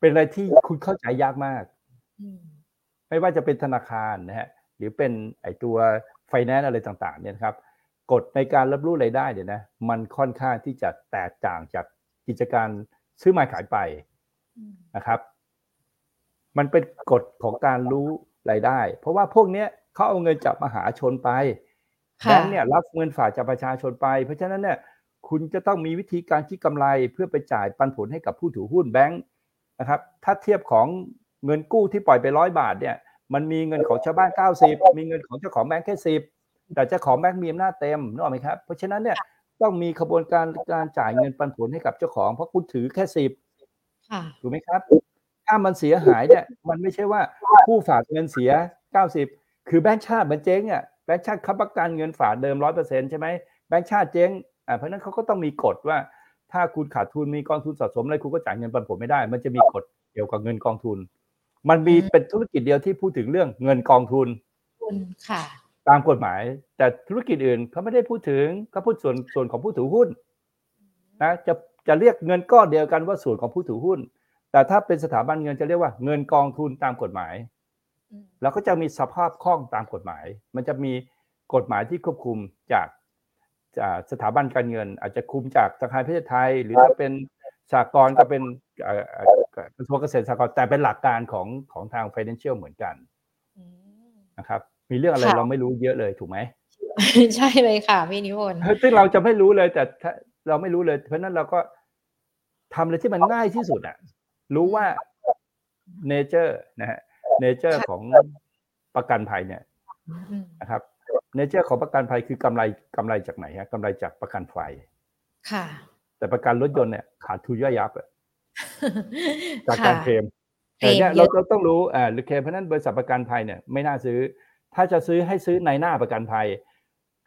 เป็นอะไรที่คุณเข้าใจยากมากอืมไม่ว่าจะเป็นธนาคารนะฮะหรือเป็นไอตัว ไฟแนนซ์อะไรต่างๆเนี่ยนะครับกฎในการรับรู้รายได้เนี่ยนะมันค่อนข้างที่จะแตกต่างจากกิจการซื้อมาขายไปอืมนะครับ มันเป็นกฎของการรู้รายได้ เพราะว่าพวกเนี้ยเขาเอาเงินจากมหาชนไปแบค่ะงค์เนี่ยรับเงินฝากจากประชาชนไป เพราะฉะนั้นเนี่ยคุณจะต้องมีวิธีการคิดกำไรเพื่อไปจ่ายปันผลให้กับผู้ถือหุ้นแบงค์นะครับ ถ้าเทียบของเงินกู้ที่ปล่อยไปร้อยบาทเนี่ย มันมีเงินของชาวบ้าน 90 มีเงินของเจ้าของแบงค์แค่สิบแต่เจ้าของแบงค์มีอำนาจเต็มนึกออกไหมครับ เพราะฉะนั้นเนี่ยต้องมีขบวนการการจ่ายเงินปันผลให้กับเจ้าของ เพราะคุณถือแค่สิบค่ะถูกไหมครับ ถ้ามันเสียหายเนี่ย มันไม่ใช่ว่าผู้ฝากเงินเสีย 90 คือแบงค์ชาติมันเจ๊งอะแบงค์ชาติค้ำประกันเงินฝากเดิม100%ใช่ไหมแบงค์ชาติเจ๊งอ่าเพราะฉะนั้นเขาก็ต้องมีกฎว่า ถ้าคุณขาดทุนมีกองทุนสะสมอะไรคุณก็จ่ายเงินปันผลไม่ได้ มันจะมีกฎเกี่ยวกับเงินกองทุน มันมีอืมเป็นธุรกิจเดียวที่พูดถึงเรื่องเงินกองทุนคุณค่ะ ตามกฎหมาย แต่ธุรกิจอื่นเขาไม่ได้พูดถึงเขาพูดส่วนส่วนของผู้ถือหุ้นนะจะจะเรียกเงินก้อนเดียวกันว่าส่วนของผู้ถือหุ้น แต่ถ้าเป็นสถาบันเงินจะเรียกว่าเงินกองทุนตามกฎหมายอืมแล้วก็จะมีสภาพคล่องตามกฎหมาย มันจะมีกฎหมายที่ควบคุมจากจากสถาบันการเงิน อาจจะคุมจากธนาคารประเทศไทย หรือถ้าเป็น สากลก็เป็นเอ่อเอ่อกระทรวงเกษตรสหกรณ์แต่เป็นหลักการของของทาง financial เหมือนกันอืมนะครับ มีเรื่องอะไรค่ะเราไม่รู้เยอะเลยถูกไหมใช่เลยค่ะพี่นิพนธ์เฮ้ยซึ่งเราจะไม่รู้เลยแต่ถ้าเราไม่รู้เลย เพราะฉะนั้นเราก็ทำอะไรที่มันง่ายที่สุดอะรู้ว่า nature นะฮะ nature ของประกันภัยเนี่ยอืมนะครับ nature ของประกันภัยคือกำไรกำไรจากไหนฮะกำไรจากประกันไฟค่ะ แต่ประกันรถยนต์เนี่ยขาดทุนย่อยยับอะจากค่ะการเคลมเคลมแต่เนี่ยเยเราอะเราต้องรู้อ่าหรือเคลมเพราะฉะนั้นบริษัทประกันภัยเนี่ยไม่น่าซื้อ ถ้าจะซื้อให้ซื้อนายหน้าประกันภัย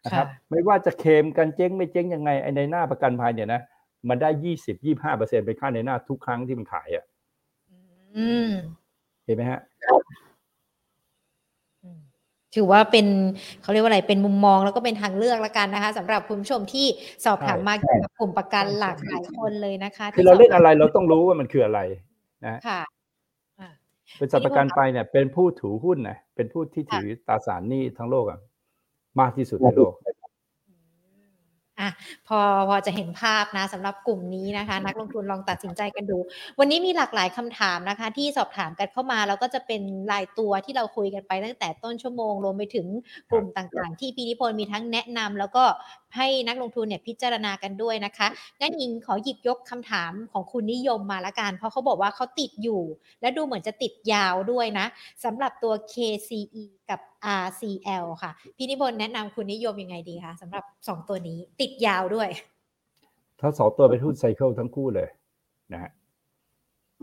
นะครับ ไม่ว่าจะเคลมกันเจ๊งไม่เจ๊งยังไงไอ้นายหน้าประกันภัยเนี่ยนะมันได้ยี่สิบยี่ห้าเปอร์เซ็นเป็นค่าในหน้าทุกครั้งที่มันขายอะอืมเห็นไหมฮะอืม ถือว่าเป็นเขาเรียกว่าอะไรเป็นมุมมองแล้วก็เป็นทางเลือกละกันนะคะสำหรับคุณผู้ชมที่สอบถามมาเกี่ยวกับกลุ่มประกันหลากหลายคนเลยนะคะคือเราเล่นอะไรเราต้องรู้ว่ามันคืออะไรนะค่ะอะบริษัทประกันภัยเนี่ยเป็นผู้ถือหุ้นนะเป็นผู้ที่ถือตราสารหนี้ทั้งโลกอะมากที่สุดในโลก อะพอพอจะเห็นภาพนะสำหรับกลุ่มนี้นะคะ นักลงทุนลองตัดสินใจกันดู วันนี้มีหลากหลายคำถามนะคะ ที่สอบถามกันเข้ามาแล้วก็จะเป็นรายตัวที่เราคุยกันไปตั้งแต่ต้นชั่วโมงรวมไปถึงกลุ่มต่างๆ ที่พีนิพนธ์มีทั้งแนะนำแล้วก็ให้นักลงทุนเนี่ยพิจารณากันด้วยนะคะงั้นอิงขอหยิบยกคำถามของคุณนิยมมาละกันเพราะเขาบอกว่าเขาติดอยู่ และดูเหมือนจะติดยาวด้วยนะสำหรับตัว KCE กับ RCL ค่ะ พี่นิพนธ์แนะนำคุณนิยมยังไงดีคะสำหรับสองตัวนี้ติดยาวด้วยทั้งสองตัวเป็นหุ้นไซเคิลทั้งคู่เลยนะฮะ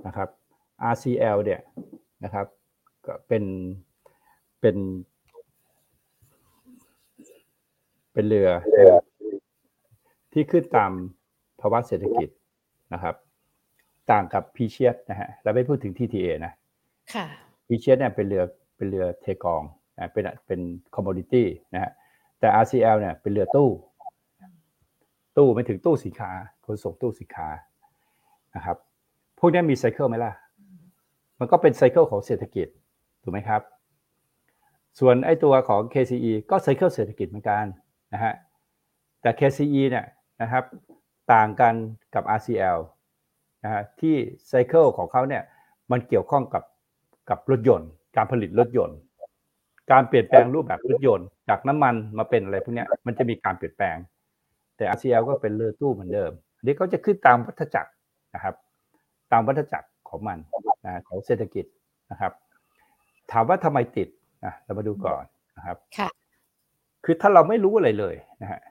นะครับ RCL เนี่ยนะครับก็เป็นเป็น เป็นเรือที่ขึ้นตามภาวะเศรษฐกิจนะครับ ต่างกับ Precious นะฮะเราไม่พูดถึง TTA นะค่ะ Precious เนี่ยเป็นเรือ เป็นเรือเทกองนะเป็นเป็นคอมม o ดิตี้นะฮะแต่ RCL เนี่ยเป็นเรือตู้ ตู้ไม่ถึงตู้สินค้าขนส่งตู้สินค้านะครับพวกนี้มี cycle ไหมล่ะ มันก็เป็น cycle ของเศรษฐกิจถูกไหมครับ ส่วนไอ้ตัวของ KCE ก็ cycle เศรษฐกิจเหมือนกันนะฮะแต่ KCE เนี่ยนะครับต่างกันกับ RCL นะฮะที่ไซเคิลของเขาเนี่ยมันเกี่ยวข้องกับกับรถยนต์ การผลิตรถยนต์ การเปลี่ยนแปลงรูปแบบรถยนต์ จากน้ำมันมาเป็นอะไรพวกเนี้ยมันจะมีการเปลี่ยนแปลง แต่ RCL ก็เป็นเรือตู้เหมือนเดิมอันนี้เขาจะขึ้นตามวัฏจักรนะครับ ตามวัฏจักรของมันนะของเศรษฐกิจนะครับ ถามว่าทำไมติดนะเรามาดูก่อนนะครับค่ะคือถ้าเราไม่รู้อะไรเลยนะฮะ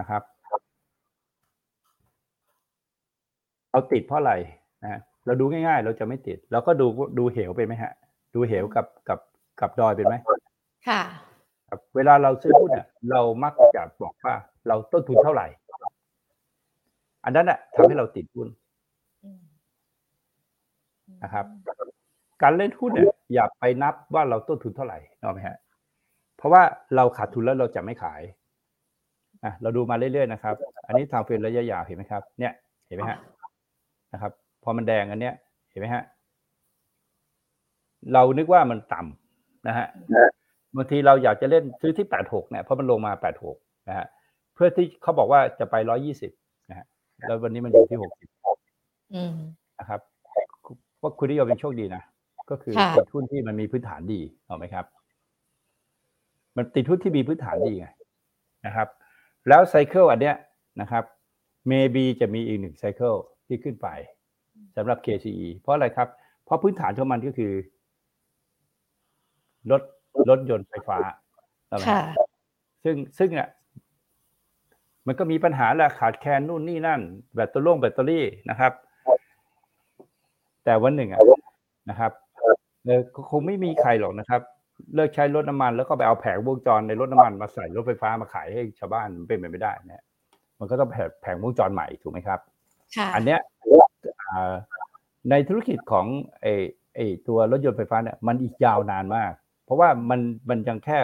นะครับเราติดเพราะอะไรนะฮะเราดูง่ายๆ เราจะไม่ติด เราก็ดูดูเหวไปนไหมฮะ ดูเหวกับกับกับดอยเป็นไหมค่ะครับเวลาเราซื้อหุ้นเนี่ยเรามักจะบอกว่า เราต้นทุนเท่าไหร่ อันนั้นน่ะทำให้เราติดหุ้นอืมนะครับ การเล่นหุ้นเนี่ยอย่าไปนับว่าเราต้นทุนเท่าไหร่เนกอะไหมฮะ เพราะว่าเราขาดทุนแล้วเราจะไม่ขายอะเราดูมาเรื่อยๆนะครับ อันนี้ทางเฟรนระยะยาวเห็นไหมครับ เนี่ย เห็นไหมฮะนะครับ พอมันแดงอันเนี้ย เห็นไหมฮะ เรานึกว่ามันต่ำนะฮะบางทีเราอยากจะเล่นซื้อที่แปดหกเนี่ยเพราะมันลงมาแปดหกนะฮะเพื่อที่เขาบอกว่าจะไปร้อยี่สิบนะฮะแล้ววันนี้มันอยู่ที่หกสิบอืมนะครับว่าคุณนิยมเป็นโชคดีนะก็คือค่ะติดหุ้นที่มันมีพื้นฐานดีเอาไหมครับ มันติดหุ้นที่มีพื้นฐานดีไงนะครับ แล้วไซเคิลอันเนี้ยนะครับ maybe จะมีอีกหนึ่งไซเคิลที่ขึ้นไปสำหรับ KCE เพราะอะไรครับ เพราะพื้นฐานของมันก็คือ รถรถยนต์ไฟฟ้าเอาไหมค่ะซึ่งซึ่งอะมันก็มีปัญหาแหละขาดแคลนนู่นนี่นั่น แบตเตอรี่แบตเตอรี่นะครับ แต่วันหนึ่งอะนะครับเออคงไม่มีใครหรอกนะครับ เลิกใช้รถน้ำมันแล้วก็ไปเอาแผงวงจรในรถน้ำมันมาใส่รถไฟฟ้ามาขายให้ชาวบ้านมันเป็นไปไม่ได้นะมันก็ต้องแผงแผงวงจรใหม่ถูกไหมครับค่ะอันเนี้ยอ่าในธุรกิจของไอ้ไอ้ตัวรถยนต์ไฟฟ้าเนี่ยมันอีกยาวนานมาก เพราะว่ามันมันยังแค่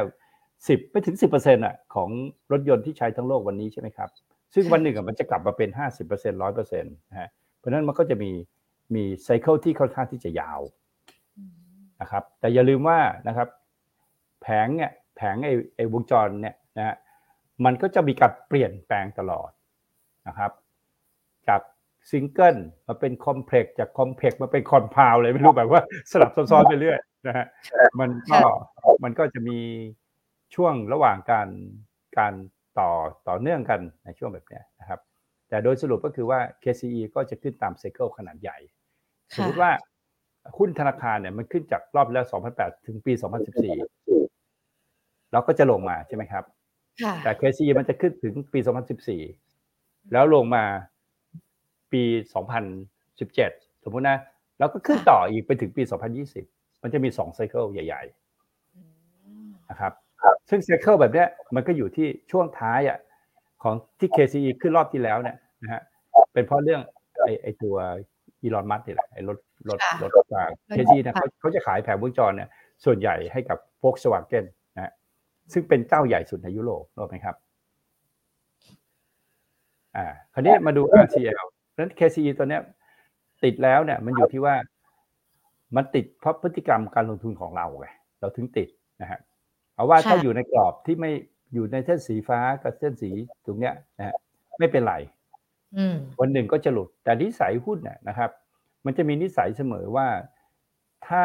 สิบไม่ถึงสิบเปอร์เซ็นต์อะของรถยนต์ที่ใช้ทั้งโลกวันนี้ใช่ไหมครับ ซึ่งวันหนึ่งอะมันจะกลับมาเป็นห้าสิบเปอร์เซ็นต์ร้อยเปอร์เซ็นต์นะฮะเพราะฉะนั้นมันก็จะมีมี cycle ที่ค่อนข้างที่จะยาวนะครับ แต่อย่าลืมว่านะครับ แผงเนี่ยแผงไอ้ไอ้วงจรเนี่ยนะฮะมันก็จะมีการเปลี่ยนแปลงตลอดนะครับ จาก ซิงเกิลมาเป็น complex จาก complex มาเป็น compound เลยไม่รู้แบบว่าสลับซ้อนๆไปเรื่อยนะฮะมันก็มันก็จะมีช่วงระหว่างการการต่อต่อเนื่องกันในช่วงแบบเนี้ยนะครับ แต่โดยสรุปก็คือว่า KCE ก็จะขึ้นตามไซเคิลขนาดใหญ่ สมมติว่าหุ้นธนาคารเนี่ยมันขึ้นจากรอบแล้ว 2008 ถึงปี 2014 แล้วก็จะลงมาใช่ไหมครับค่ะแต่ KCE มันจะขึ้นถึงปี 2014 แล้วลงมา ปี 2017 สมมุตินะ แล้วก็ขึ้นต่ออีกไปถึงปี 2020 มันจะมี2ไซเคิลใหญ่ ๆ นะครับ ซึ่งไซเคิลแบบเนี้ยมันก็อยู่ที่ช่วงท้ายอะของที่ KCE ขึ้นรอบที่แล้วเนี่ยนะฮะเป็นเพราะเรื่องไอ้ไอ้ตัวอีลอนมัสนี่แหละไอ้รถรถค่ะรถกลาง KCE เนี่ยเขาเขาจะขายแผงวงจรเนี่ยส่วนใหญ่ให้กับ Volkswagen นะฮะซึ่งเป็นเจ้าใหญ่สุดในยุโรปรู้ไหมครับ อ่า คราวนี้มาดู RCL เพราะฉะนั้น KCE ตัวเนี้ยติดแล้วเนี่ย มันอยู่ที่ว่ามันติดเพราะพฤติกรรมการลงทุนของเราไงเราถึงติดนะฮะเอาว่าค่ะถ้าอยู่ในกรอบที่ไม่อยู่ในเส้นสีฟ้ากับเส้นสีตรงเนี้ยนะฮะไม่เป็นไรอืมวันหนึ่งก็จะหลุด แต่นิสัยหุ้นเนี่ยนะครับ มันจะมีนิสัยเสมอว่าถ้า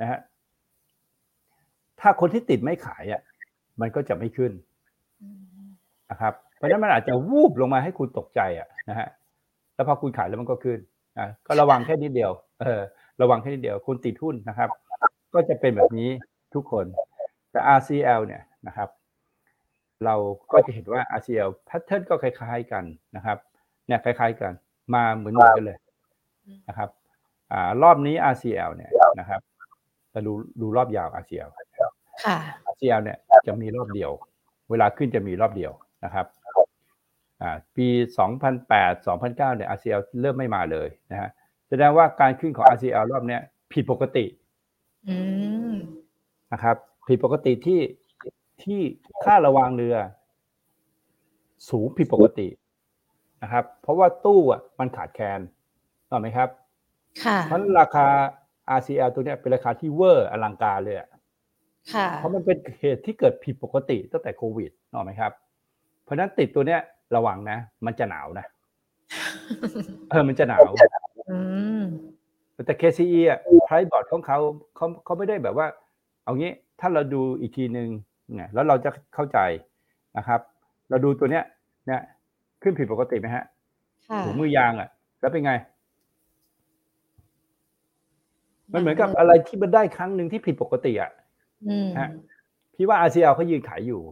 นะฮะถ้าคนที่ติดไม่ขายอะมันก็จะไม่ขึ้นนะครับ เพราะฉะนั้นมันอาจจะวูบลงมาให้คุณตกใจอะนะฮะ แล้วพอคุณขายแล้วมันก็ขึ้นอะก็ระวังแค่นิดเดียว เออ ระวังแค่นิดเดียวคุณติดหุ้นนะครับ ก็จะเป็นแบบนี้ทุกคนแต่ RCL เนี่ยนะครับ เราก็จะเห็นว่า RCL แพทเทิร์นก็คล้าย ๆกันนะครับ เนี่ยคล้าย ๆ กัน มาเหมือนๆกันเลยนะครับ อ่ารอบนี้ RCL เนี่ยนะครับเราดูดูรอบยาว RCL ค่ะ RCL เนี่ยจะมีรอบเดียว เวลาขึ้นจะมีรอบเดียวนะครับอ่า ปี 2008 2009เนี่ย RCL เริ่มไม่มาเลยนะฮะแสดงว่าการขึ้นของ RCL รอบเนี้ยผิดปกติอืมนะครับผิดปกติที่ที่ค่าระวางเรือ สูงผิดปกตินะครับ เพราะว่าตู้อะมันขาดแคลนถูกไหมครับ ค่ะเพราะฉะนั้นราคา RCL ตัวเนี้ยเป็นราคาที่เวอร์อลังการเลยอะค่ะเพราะมันเป็นเหตุที่เกิดผิดปกติตั้งแต่โควิดถูกไหมครับ เพราะฉะนั้นติดตัวเนี้ย ระวังนะ มันจะหนาวนะ เออ มันจะหนาวอืมแต่ KCE อะ price board ของเขาเขาเขาไม่ได้แบบว่า เอางี้ถ้าถ้าเราดูอีกทีหนึ่งเนี่ยแล้วเราจะเข้าใจนะครับ เราดูตัวเนี้ย เนี่ย ขึ้นผิดปกติไหมฮะค่ะถุงมือยางอะ แล้วเป็นไง มันเหมือนกับอะไรที่มันได้ครั้งหนึ่งที่ผิดปกติอะอืมฮะพี่ว่า RCL เขายืนขายอยู่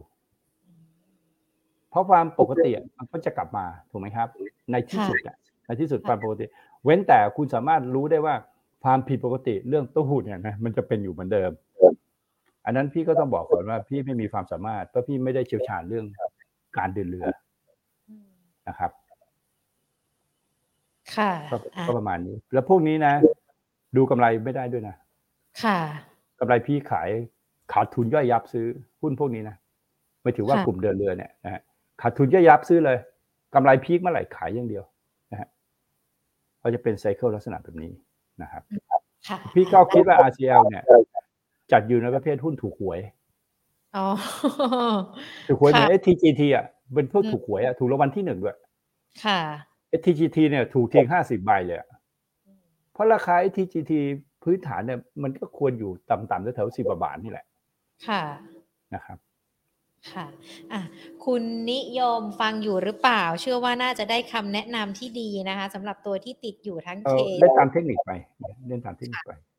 เพราะความปกติอะมันก็จะกลับมาถูกไหมครับ ในที่สุดอะในที่สุดความปกติ เว้นแต่คุณสามารถรู้ได้ว่าความผิดปกติเรื่องตู้เนี่ยนะมันจะเป็นอยู่เหมือนเดิม อันนั้นพี่ก็ต้องบอกก่อนว่าพี่ไม่มีความสามารถเพราะพี่ไม่ได้เชี่ยวชาญเรื่องการเดินเรือนะครับ ค่ะก็อะก็ประมาณนี้ แล้วพวกนี้นะ ดูกำไรไม่ได้ด้วยนะค่ะกำไรพี่ขายขาดทุนย่อยยับซื้อหุ้นพวกนี้นะไม่ถือว่าค่ะกลุ่มเดินเรือเนี่ยนะฮะ ขาดทุนย่อยยับซื้อเลยกำไรพีคเมื่อไหร่ขายอย่างเดียวนะฮะก็จะเป็นไซเคิลลักษณะแบบนี้นะครับ ค่ะพี่ก็คิดว่า RCL เนี่ย จัดอยู่ในประเภทหุ้นถูกหวย อ๋อ ถูกหวยเหมือนค่ะ STGT อะเป็นพวกอืมถูกหวยอะถูกรางวัลที่หนึ่งด้วย ค่ะ STGT เนี่ยถูกทิ้งห้าสิบใบเลยอะเพราะราคา STGT พื้นฐานเนี่ยมันก็ควรอยู่ต่ำๆแถวๆสิบกว่าบาทนี่แหละ ค่ะ นะครับ ค่ะอะ คุณนิยมฟังอยู่หรือเปล่า เชื่อว่าน่าจะได้คำแนะนำที่ดีนะคะสำหรับตัวที่ติดอยู่ทั้งเอเคอเล่นตามเทคนิคไปเล่นตามเทคนิคไปอะ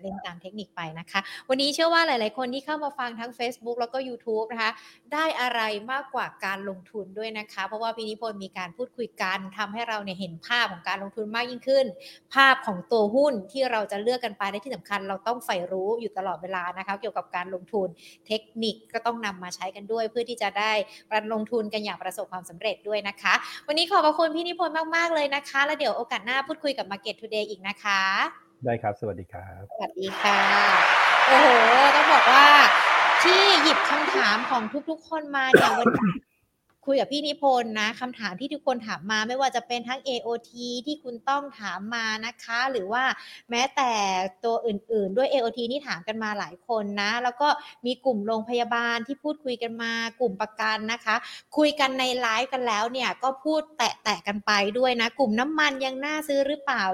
เล่นตามเทคนิคไปนะคะ วันนี้เชื่อว่าหลาย ๆ คนที่เข้ามาฟังทั้ง Facebook แล้วก็ YouTube นะคะ ได้อะไรมากกว่าการลงทุนด้วยนะคะ เพราะว่าพี่นิพนธ์มีการพูดคุยกันทำให้เราเนี่ยเห็นภาพของการลงทุนมากยิ่งขึ้น ภาพของตัวหุ้นที่เราจะเลือกกันไปและที่สำคัญ เราต้องใฝ่รู้อยู่ตลอดเวลานะคะ เกี่ยวกับการลงทุนเทคนิคก็ต้องนำมาใช้กันด้วย เพื่อที่จะได้การลงทุนกันอย่างประสบความสำเร็จด้วยนะคะ วันนี้ขอบพระคุณพี่นิพนธ์มาก ๆ เลยนะคะ แล้วเดี๋ยวโอกาสหน้าพูดคุยกับ Market Today อีกนะคะ ได้ครับ สวัสดีครับ สวัสดีค่ะ โอ้โห ต้องบอกว่าที่หยิบคำถามของทุกๆ คนมาเนี่ยวันนี้ คุยกับพี่นิพนธ์นะคำถามที่ทุกคนถามมาไม่ว่าจะเป็นทั้ง AOT ที่คุณต้องถามมานะคะ หรือว่าแม้แต่ตัวอื่น ๆ ด้วย AOT นี่ถามกันมาหลายคนนะ แล้วก็มีกลุ่มโรงพยาบาลที่พูดคุยกันมากลุ่มประกันนะคะ คุยกันในไลฟ์กันแล้วเนี่ยก็พูดแตะๆกันไปด้วยนะ กลุ่มน้ำมันยังน่าซื้อหรือเปล่า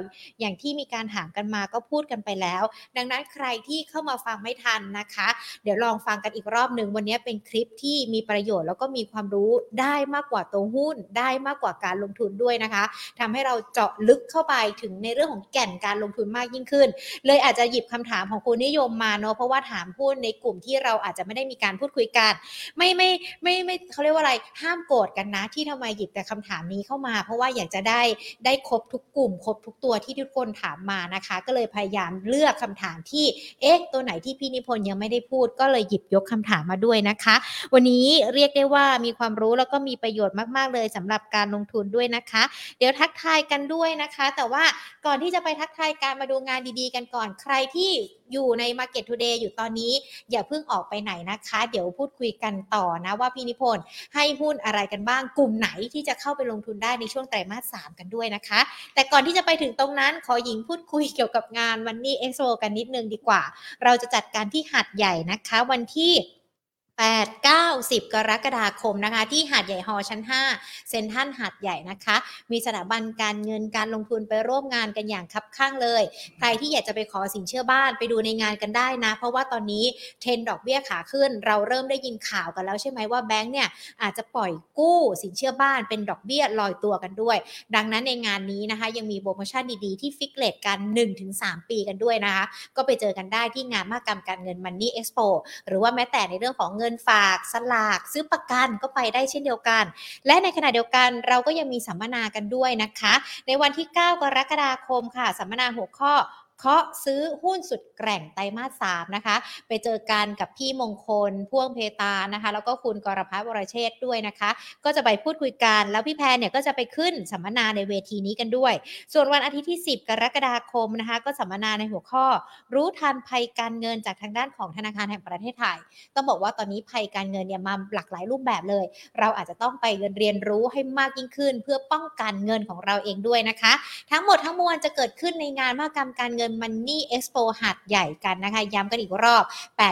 อย่างที่มีการถามกันมาก็พูดกันไปแล้ว ดังนั้นใครที่เข้ามาฟังไม่ทันนะคะ เดี๋ยวลองฟังกันอีกรอบหนึ่งวันนี้เป็นคลิปที่มีประโยชน์แล้วก็มีความรู้ได้มากกว่าตัวหุ้น ได้มากกว่าการลงทุนด้วยนะคะทำให้เราเจาะลึกเข้าไปถึงในเรื่องของแก่นการลงทุนมากยิ่งขึ้น เลยอาจจะหยิบคำถามของคุณนิยมมาเนาะเพราะว่าถามหุ้นในกลุ่มที่เราอาจจะไม่ได้มีการพูดคุยกัน ไม่ไม่ไม่ไม่เขาเรียกว่าอะไรห้ามโกรธกันนะ ที่ทำไมหยิบแต่คำถามนี้เข้ามา เพราะว่าอยากจะได้ได้ครบทุกกลุ่ม ครบทุกตัวที่ทุกคนถามมานะคะ ก็เลยพยายามเลือกคำถามที่เอ๊ะตัวไหนที่พี่นิพนธ์ยังไม่ได้พูด ก็เลยหยิบยกคำถามมาด้วยนะคะ วันนี้เรียกได้ว่ามีความรู้แล้วก็มีประโยชน์มาก ๆ เลยสำหรับการลงทุนด้วยนะคะ เดี๋ยวทักทายกันด้วยนะคะ แต่ว่าก่อนที่จะไปทักทายการมาดูงานดีๆ กันก่อนใครที่อยู่ใน Market Today อยู่ตอนนี้ อย่าเพิ่งออกไปไหนนะคะ เดี๋ยวพูดคุยกันต่อนะว่าพี่นิพนธ์ให้หุ้นอะไรกันบ้างกลุ่มไหนที่จะเข้าไปลงทุนได้ในช่วงไตรมาสสามกันด้วยนะคะ แต่ก่อนที่จะไปถึงตรงนั้นขอหญิงพูดคุยเกี่ยวกับงาน Money Expo กันนิดนึงดีกว่า เราจะจัดการที่หัดใหญ่นะคะ วันที่ 8 9 10 กรกฎาคมนะคะ ที่หาดใหญ่ฮอชั้น 5 เซ็นทรัลหาดใหญ่นะคะ มีสถาบันการเงินการลงทุนไปร่วมงานกันอย่างคับข้างเลย ใครที่อยากจะไปขอสินเชื่อบ้านไปดูในงานกันได้นะ เพราะว่าตอนนี้เทรนด์ดอกเบี้ยขาขึ้น เราเริ่มได้ยินข่าวกันแล้วใช่ไหมว่าแบงก์เนี่ยอาจจะปล่อยกู้สินเชื่อบ้านเป็นดอกเบี้ยลอยตัวกันด้วย ดังนั้นในงานนี้นะคะ ยังมีโปรโมชั่นดีๆที่ฟิกเลตกัน 1-3 ปีกันด้วยนะคะ ก็ไปเจอกันได้ที่งานมหกรรมการเงิน Money Expo หรือว่าแม้แต่ในเรื่องของเงินฝากสลากซื้อประกันก็ไปได้เช่นเดียวกัน และในขณะเดียวกันเราก็ยังมีสัมมนากันด้วยนะคะ ในวันที่ 9 กรกฎาคมค่ะ สัมมนาหัวข้อ เคาะซื้อหุ้นสุดแกร่งไตรมาสสามนะคะ ไปเจอกันกับพี่มงคลพ่วงเพตานะคะ แล้วก็คุณกรพัฒน์วรเชษด้วยนะคะ ก็จะไปพูดคุยกัน แล้วพี่แพนเนี่ยก็จะไปขึ้นสัมมนาในเวทีนี้กันด้วย ส่วนวันอาทิตย์ที่ 10 กรกฎาคมนะคะ ก็สัมมนาในหัวข้อ รู้ทันภัยการเงินจากทางด้านของธนาคารแห่งประเทศไทย ต้องบอกว่าตอนนี้ภัยการเงินเนี่ยมาหลากหลายรูปแบบเลย เราอาจจะต้องไปเรียนรู้ให้มากยิ่งขึ้น เพื่อป้องกันเงินของเราเองด้วยนะคะ ทั้งหมดทั้งมวลจะเกิดขึ้นในงานมหกรรมการเงินน Money Expo หาดใหญ่กันนะคะ ย้ำกันอีกรอบ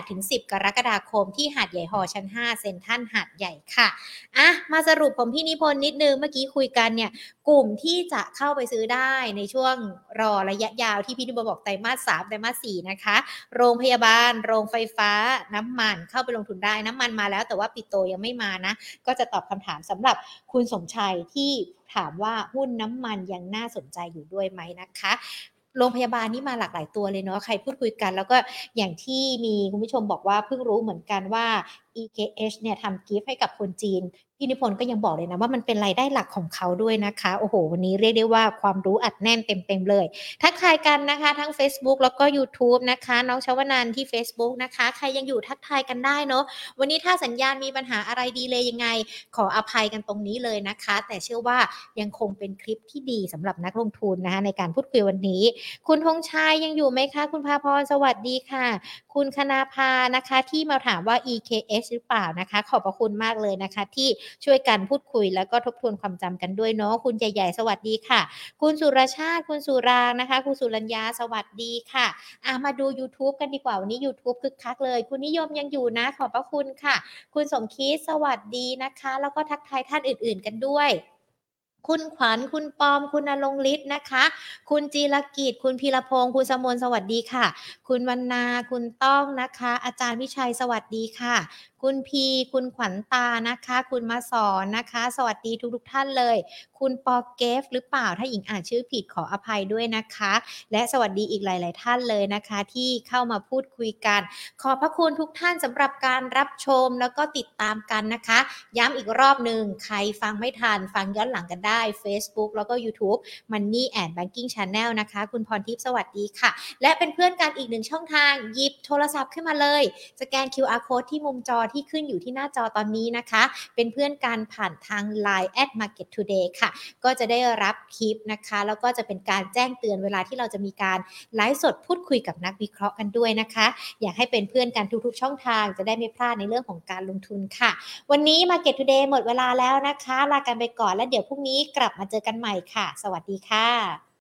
8-10 กรกฎาคมที่หาดใหญ่หอชั้น 5 เซ็นทรัลหาดใหญ่ค่ะ อะ มาสรุปผมพี่นิพนธ์นิดนึง เมื่อกี้คุยกันเนี่ย กลุ่มที่จะเข้าไปซื้อได้ในช่วงรอระยะยาวที่พี่นิพนธ์บอกไตรมาสสามไตรมาสสี่นะคะ โรงพยาบาล โรงไฟฟ้า น้ำมันเข้าไปลงทุนได้ น้ำมันมาแล้ว แต่ว่าปิโตยังไม่มานะ ก็จะตอบคำถามสำหรับคุณสมชัยที่ถามว่าหุ้นน้ำมันยังน่าสนใจอยู่ด้วยไหมนะคะ โรงพยาบาลนี่มาหลากหลายตัวเลยเนาะใครพูดคุยกัน แล้วก็อย่างที่มีคุณผู้ชมบอกว่าเพิ่งรู้เหมือนกันว่า EKH เนี่ยทำกิฟต์ให้กับคนจีน พี่นิพนธ์ก็ยังบอกเลยนะว่ามันเป็นรายได้หลักของเขาด้วยนะคะ โอ้โห วันนี้เรียกได้ว่าความรู้อัดแน่นเต็มๆเลย ทักทายกันนะคะ ทั้ง Facebook แล้วก็ YouTube นะคะ น้องชวนันท์ที่ Facebook นะคะ ใครยังอยู่ทักทายกันได้เนาะวันนี้ถ้าสัญญาณมีปัญหาอะไรดีเลยยังไง ขออภัยกันตรงนี้เลยนะคะ แต่เชื่อว่ายังคงเป็นคลิปที่ดีสำหรับนักลงทุนนะคะในการพูดคุยวันนี้ คุณธงชัยยังอยู่ไหมคะ คุณพาพรสวัสดีค่ะ คุณคณาภานะคะที่มาถามว่า EKS หรือเปล่านะคะ ขอบพระคุณมากเลยนะคะ ที่ช่วยกันพูดคุยแล้วก็ทบทวนความจำกันด้วยเนาะคุณใหญ่ๆ สวัสดีค่ะ คุณสุรชาติคุณสุรางนะคะ คุณสุรัญญาสวัสดีค่ะอะมาดู YouTube กันดีกว่าวันนี้ YouTube คึกคักเลย คุณนิยมยังอยู่นะ ขอบพระคุณค่ะ คุณสมคิดสวัสดีนะคะ แล้วก็ทักทายท่านอื่น ๆ กันด้วยคุณขวัญ คุณปอม คุณนรงฤทธิ์นะคะ คุณจีรกิจ คุณพีรพงศ์ คุณสมนสวัสดีค่ะ คุณวรรณา คุณต้องนะคะ อาจารย์วิชัย สวัสดีค่ะ คุณพีคุณขวัญตานะคะ คุณมาสอนนะคะ สวัสดีทุกทุกท่านเลย คุณปอเกฟหรือเปล่าถ้าหญิงอ่านชื่อผิดขออภัยด้วยนะคะ และสวัสดีอีกหลาย ๆ ท่านเลยนะคะ ที่เข้ามาพูดคุยกัน ขอบพระคุณทุกท่านสำหรับการรับชมแล้วก็ติดตามกันนะคะ ย้ำอีกรอบหนึ่งใครฟังไม่ทันฟังย้อนหลังกันได้ Facebook แล้วก็ YouTube Money and Banking Channel นะคะ คุณพรทิพย์สวัสดีค่ะ และเป็นเพื่อนกันอีกหนึ่งช่องทางหยิบโทรศัพท์ขึ้นมาเลย สแกน QR code ที่มุมจอที่ขึ้นอยู่ที่หน้าจอตอนนี้นะคะ เป็นเพื่อนกันผ่านทาง Line at Market Today ค่ะ ก็จะได้รับคลิปนะคะ แล้วก็จะเป็นการแจ้งเตือนเวลาที่เราจะมีการไลฟ์สดพูดคุยกับนักวิเคราะห์กันด้วยนะคะ อยากให้เป็นเพื่อนกันทุกๆ ช่องทาง จะได้ไม่พลาดในเรื่องของการลงทุนค่ะ วันนี้ Market Today หมดเวลาแล้วนะคะ ลากันไปก่อนแล้วเดี๋ยวพรุ่งนี้กลับมาเจอกันใหม่ค่ะ สวัสดีค่ะ